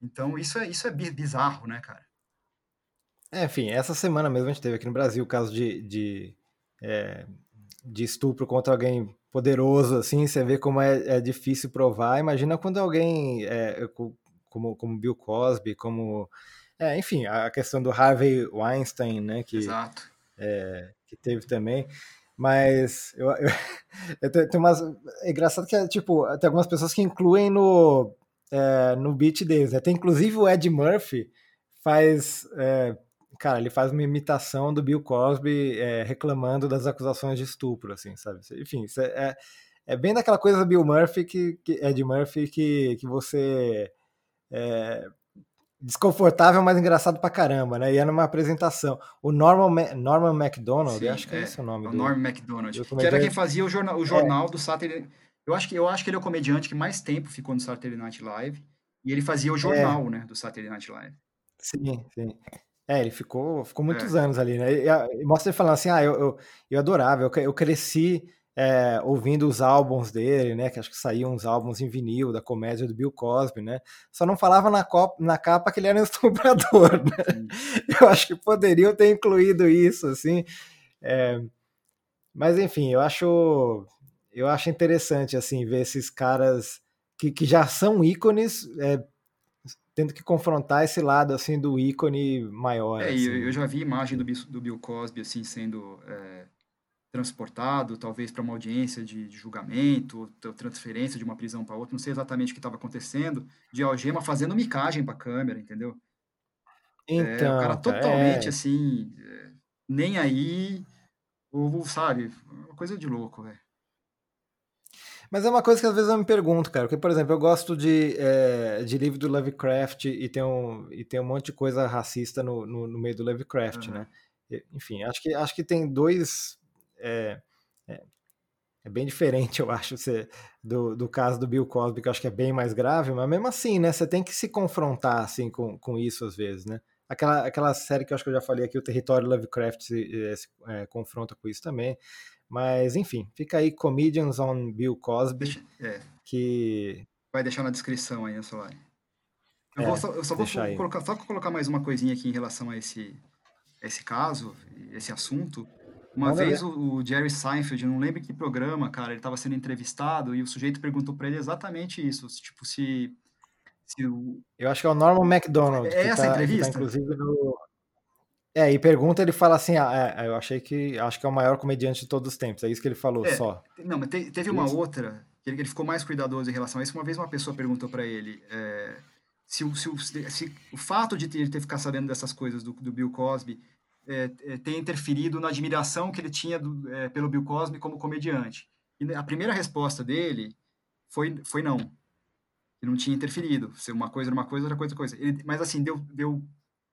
Speaker 1: Então isso é isso é bizarro, né, cara?
Speaker 2: É, enfim, essa semana mesmo a gente teve aqui no Brasil o caso de, de, é, de estupro contra alguém poderoso, assim, você vê como é, é difícil provar. Imagina quando alguém é, como, como Bill Cosby, como é, enfim, a questão do Harvey Weinstein, né? Que,
Speaker 1: Exato.
Speaker 2: É, que teve também. Mas eu, eu, eu tenho umas. É engraçado que, tipo, tem algumas pessoas que incluem no, é, no beat deles, né? Tem inclusive o Ed Murphy faz. É, cara, ele faz uma imitação do Bill Cosby é, reclamando das acusações de estupro, assim, sabe? Enfim, é, é bem daquela coisa do Bill Murphy, que, que Ed Murphy, que, que você. É, desconfortável, mas engraçado pra caramba, né? E era uma apresentação. O Norman, Ma Norman MacDonald, Sim, acho que é, é esse o nome
Speaker 1: é o Norman MacDonald, que era quem fazia o jornal, o jornal é. do Saturday eu acho, que, eu acho que ele é o comediante que mais tempo ficou no Saturday Night Live, e ele fazia o jornal, é. né, do Saturday Night Live.
Speaker 2: Sim, sim. É, ele ficou, ficou muitos é. anos ali, né? E, e, mostra ele falando assim, ah, eu, eu, eu adorava, eu, eu cresci é, ouvindo os álbuns dele, né? Que acho que saíam uns álbuns em vinil da comédia do Bill Cosby, né? Só não falava na, copa, na capa que ele era um estuprador, né? Eu acho que poderiam ter incluído isso, assim. É, mas enfim, eu acho eu acho interessante assim ver esses caras que, que já são ícones é, tendo que confrontar esse lado assim do ícone maior.
Speaker 1: É,
Speaker 2: assim.
Speaker 1: eu, eu, já vi imagem do, do Bill Cosby assim sendo é transportado, talvez para uma audiência de, de julgamento, ou transferência de uma prisão para outra, não sei exatamente o que estava acontecendo, de algema fazendo micagem para a câmera, entendeu?
Speaker 2: Então,
Speaker 1: é, o cara totalmente
Speaker 2: é...
Speaker 1: assim, é, nem aí, ou sabe, uma coisa de louco, velho.
Speaker 2: Mas é uma coisa que às vezes eu me pergunto, cara. Porque, por exemplo, eu gosto de, é, de livro do Lovecraft e tem um, e tem um monte de coisa racista no, no, no meio do Lovecraft, uhum. né? Enfim, acho que, acho que tem dois. É, é, é bem diferente, eu acho, do, do caso do Bill Cosby, que eu acho que é bem mais grave, mas mesmo assim, né? Você tem que se confrontar assim, com, com isso às vezes, né? Aquela, aquela série que eu acho que eu já falei aqui, o Território Lovecraft se, se é, confronta com isso também. Mas, enfim, fica aí Comedians on Bill Cosby.
Speaker 1: É.
Speaker 2: Que.
Speaker 1: Vai deixar na descrição aí, Solari. Eu, é, só, eu só vou colocar, só colocar mais uma coisinha aqui em relação a esse, esse caso, esse assunto. Uma vez o, o, Jerry Seinfeld, não lembro que programa, cara, ele estava sendo entrevistado e o sujeito perguntou para ele exatamente isso, tipo, se, se o...
Speaker 2: Eu acho que é o Norman MacDonald.
Speaker 1: É essa
Speaker 2: tá,
Speaker 1: entrevista?
Speaker 2: Tá, inclusive no, é, e pergunta, ele fala assim: ah, é, eu achei que acho que é o maior comediante de todos os tempos. É isso que ele falou
Speaker 1: é,
Speaker 2: só.
Speaker 1: Não, mas te, teve uma isso. outra que ele, ele, ficou mais cuidadoso em relação a isso. Uma vez uma pessoa perguntou para ele é, se, o, se, o, se, o fato de ele ter ficado sabendo dessas coisas do, do Bill Cosby é, é, tem interferido na admiração que ele tinha do, é, pelo Bill Cosby como comediante. E a primeira resposta dele foi, foi não. Ele não tinha interferido. Se uma coisa era uma coisa, outra coisa outra coisa. Ele, mas assim, deu, deu.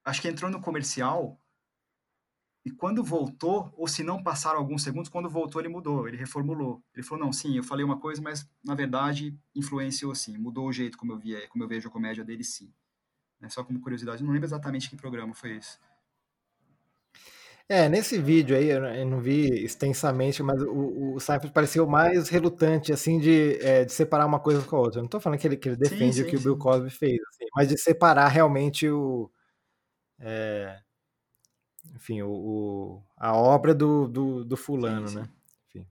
Speaker 1: Acho que entrou no comercial e quando voltou, ou se não passaram alguns segundos, quando voltou ele mudou, ele reformulou. Ele falou: "Não, sim, eu falei uma coisa, mas na verdade influenciou sim, mudou o jeito como eu via, como eu vejo a comédia dele sim". É só como curiosidade, não lembro exatamente que programa foi esse.
Speaker 2: É, nesse vídeo aí, eu não vi extensamente, mas o, o Seinfeld pareceu mais relutante, assim, de, é, de separar uma coisa com a outra. Eu não estou falando que ele, que ele defende sim, sim, o que sim. o Bill Cosby fez, assim, mas de separar realmente o... É, enfim, o, o, a obra do, do, do fulano, né? Enfim.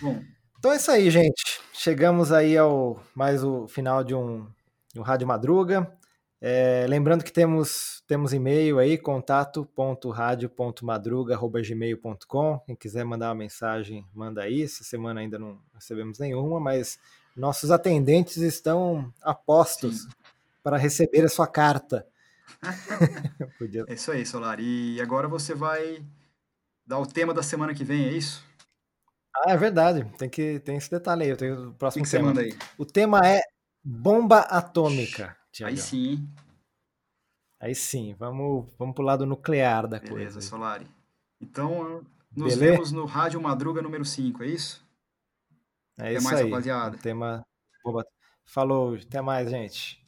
Speaker 1: Bom.
Speaker 2: Então é isso aí, gente. Chegamos aí ao mais o final de um, de um Rádio Madruga. É, lembrando que temos, temos e-mail aí, contato.radio.madruga.gmail.com. Quem quiser mandar uma mensagem, manda aí. Essa semana ainda não recebemos nenhuma, mas nossos atendentes estão apostos Sim. para receber a sua carta.
Speaker 1: Podia... É isso aí, Solar. E agora você vai dar o tema da semana que vem, é isso?
Speaker 2: Ah, é verdade. Tem que tem esse detalhe aí. Eu tenho o próximo
Speaker 1: que
Speaker 2: tema.
Speaker 1: Você manda aí?
Speaker 2: O tema é bomba atômica.
Speaker 1: Thiago. Aí sim.
Speaker 2: Aí sim. Vamos, vamos pro lado nuclear da
Speaker 1: Beleza,
Speaker 2: coisa.
Speaker 1: Beleza, Solari. Então, nos Beleza? vemos no Rádio Madruga número 5, é isso?
Speaker 2: É até isso
Speaker 1: mais,
Speaker 2: aí.
Speaker 1: rapaziada.
Speaker 2: Tema... Falou, até mais, gente.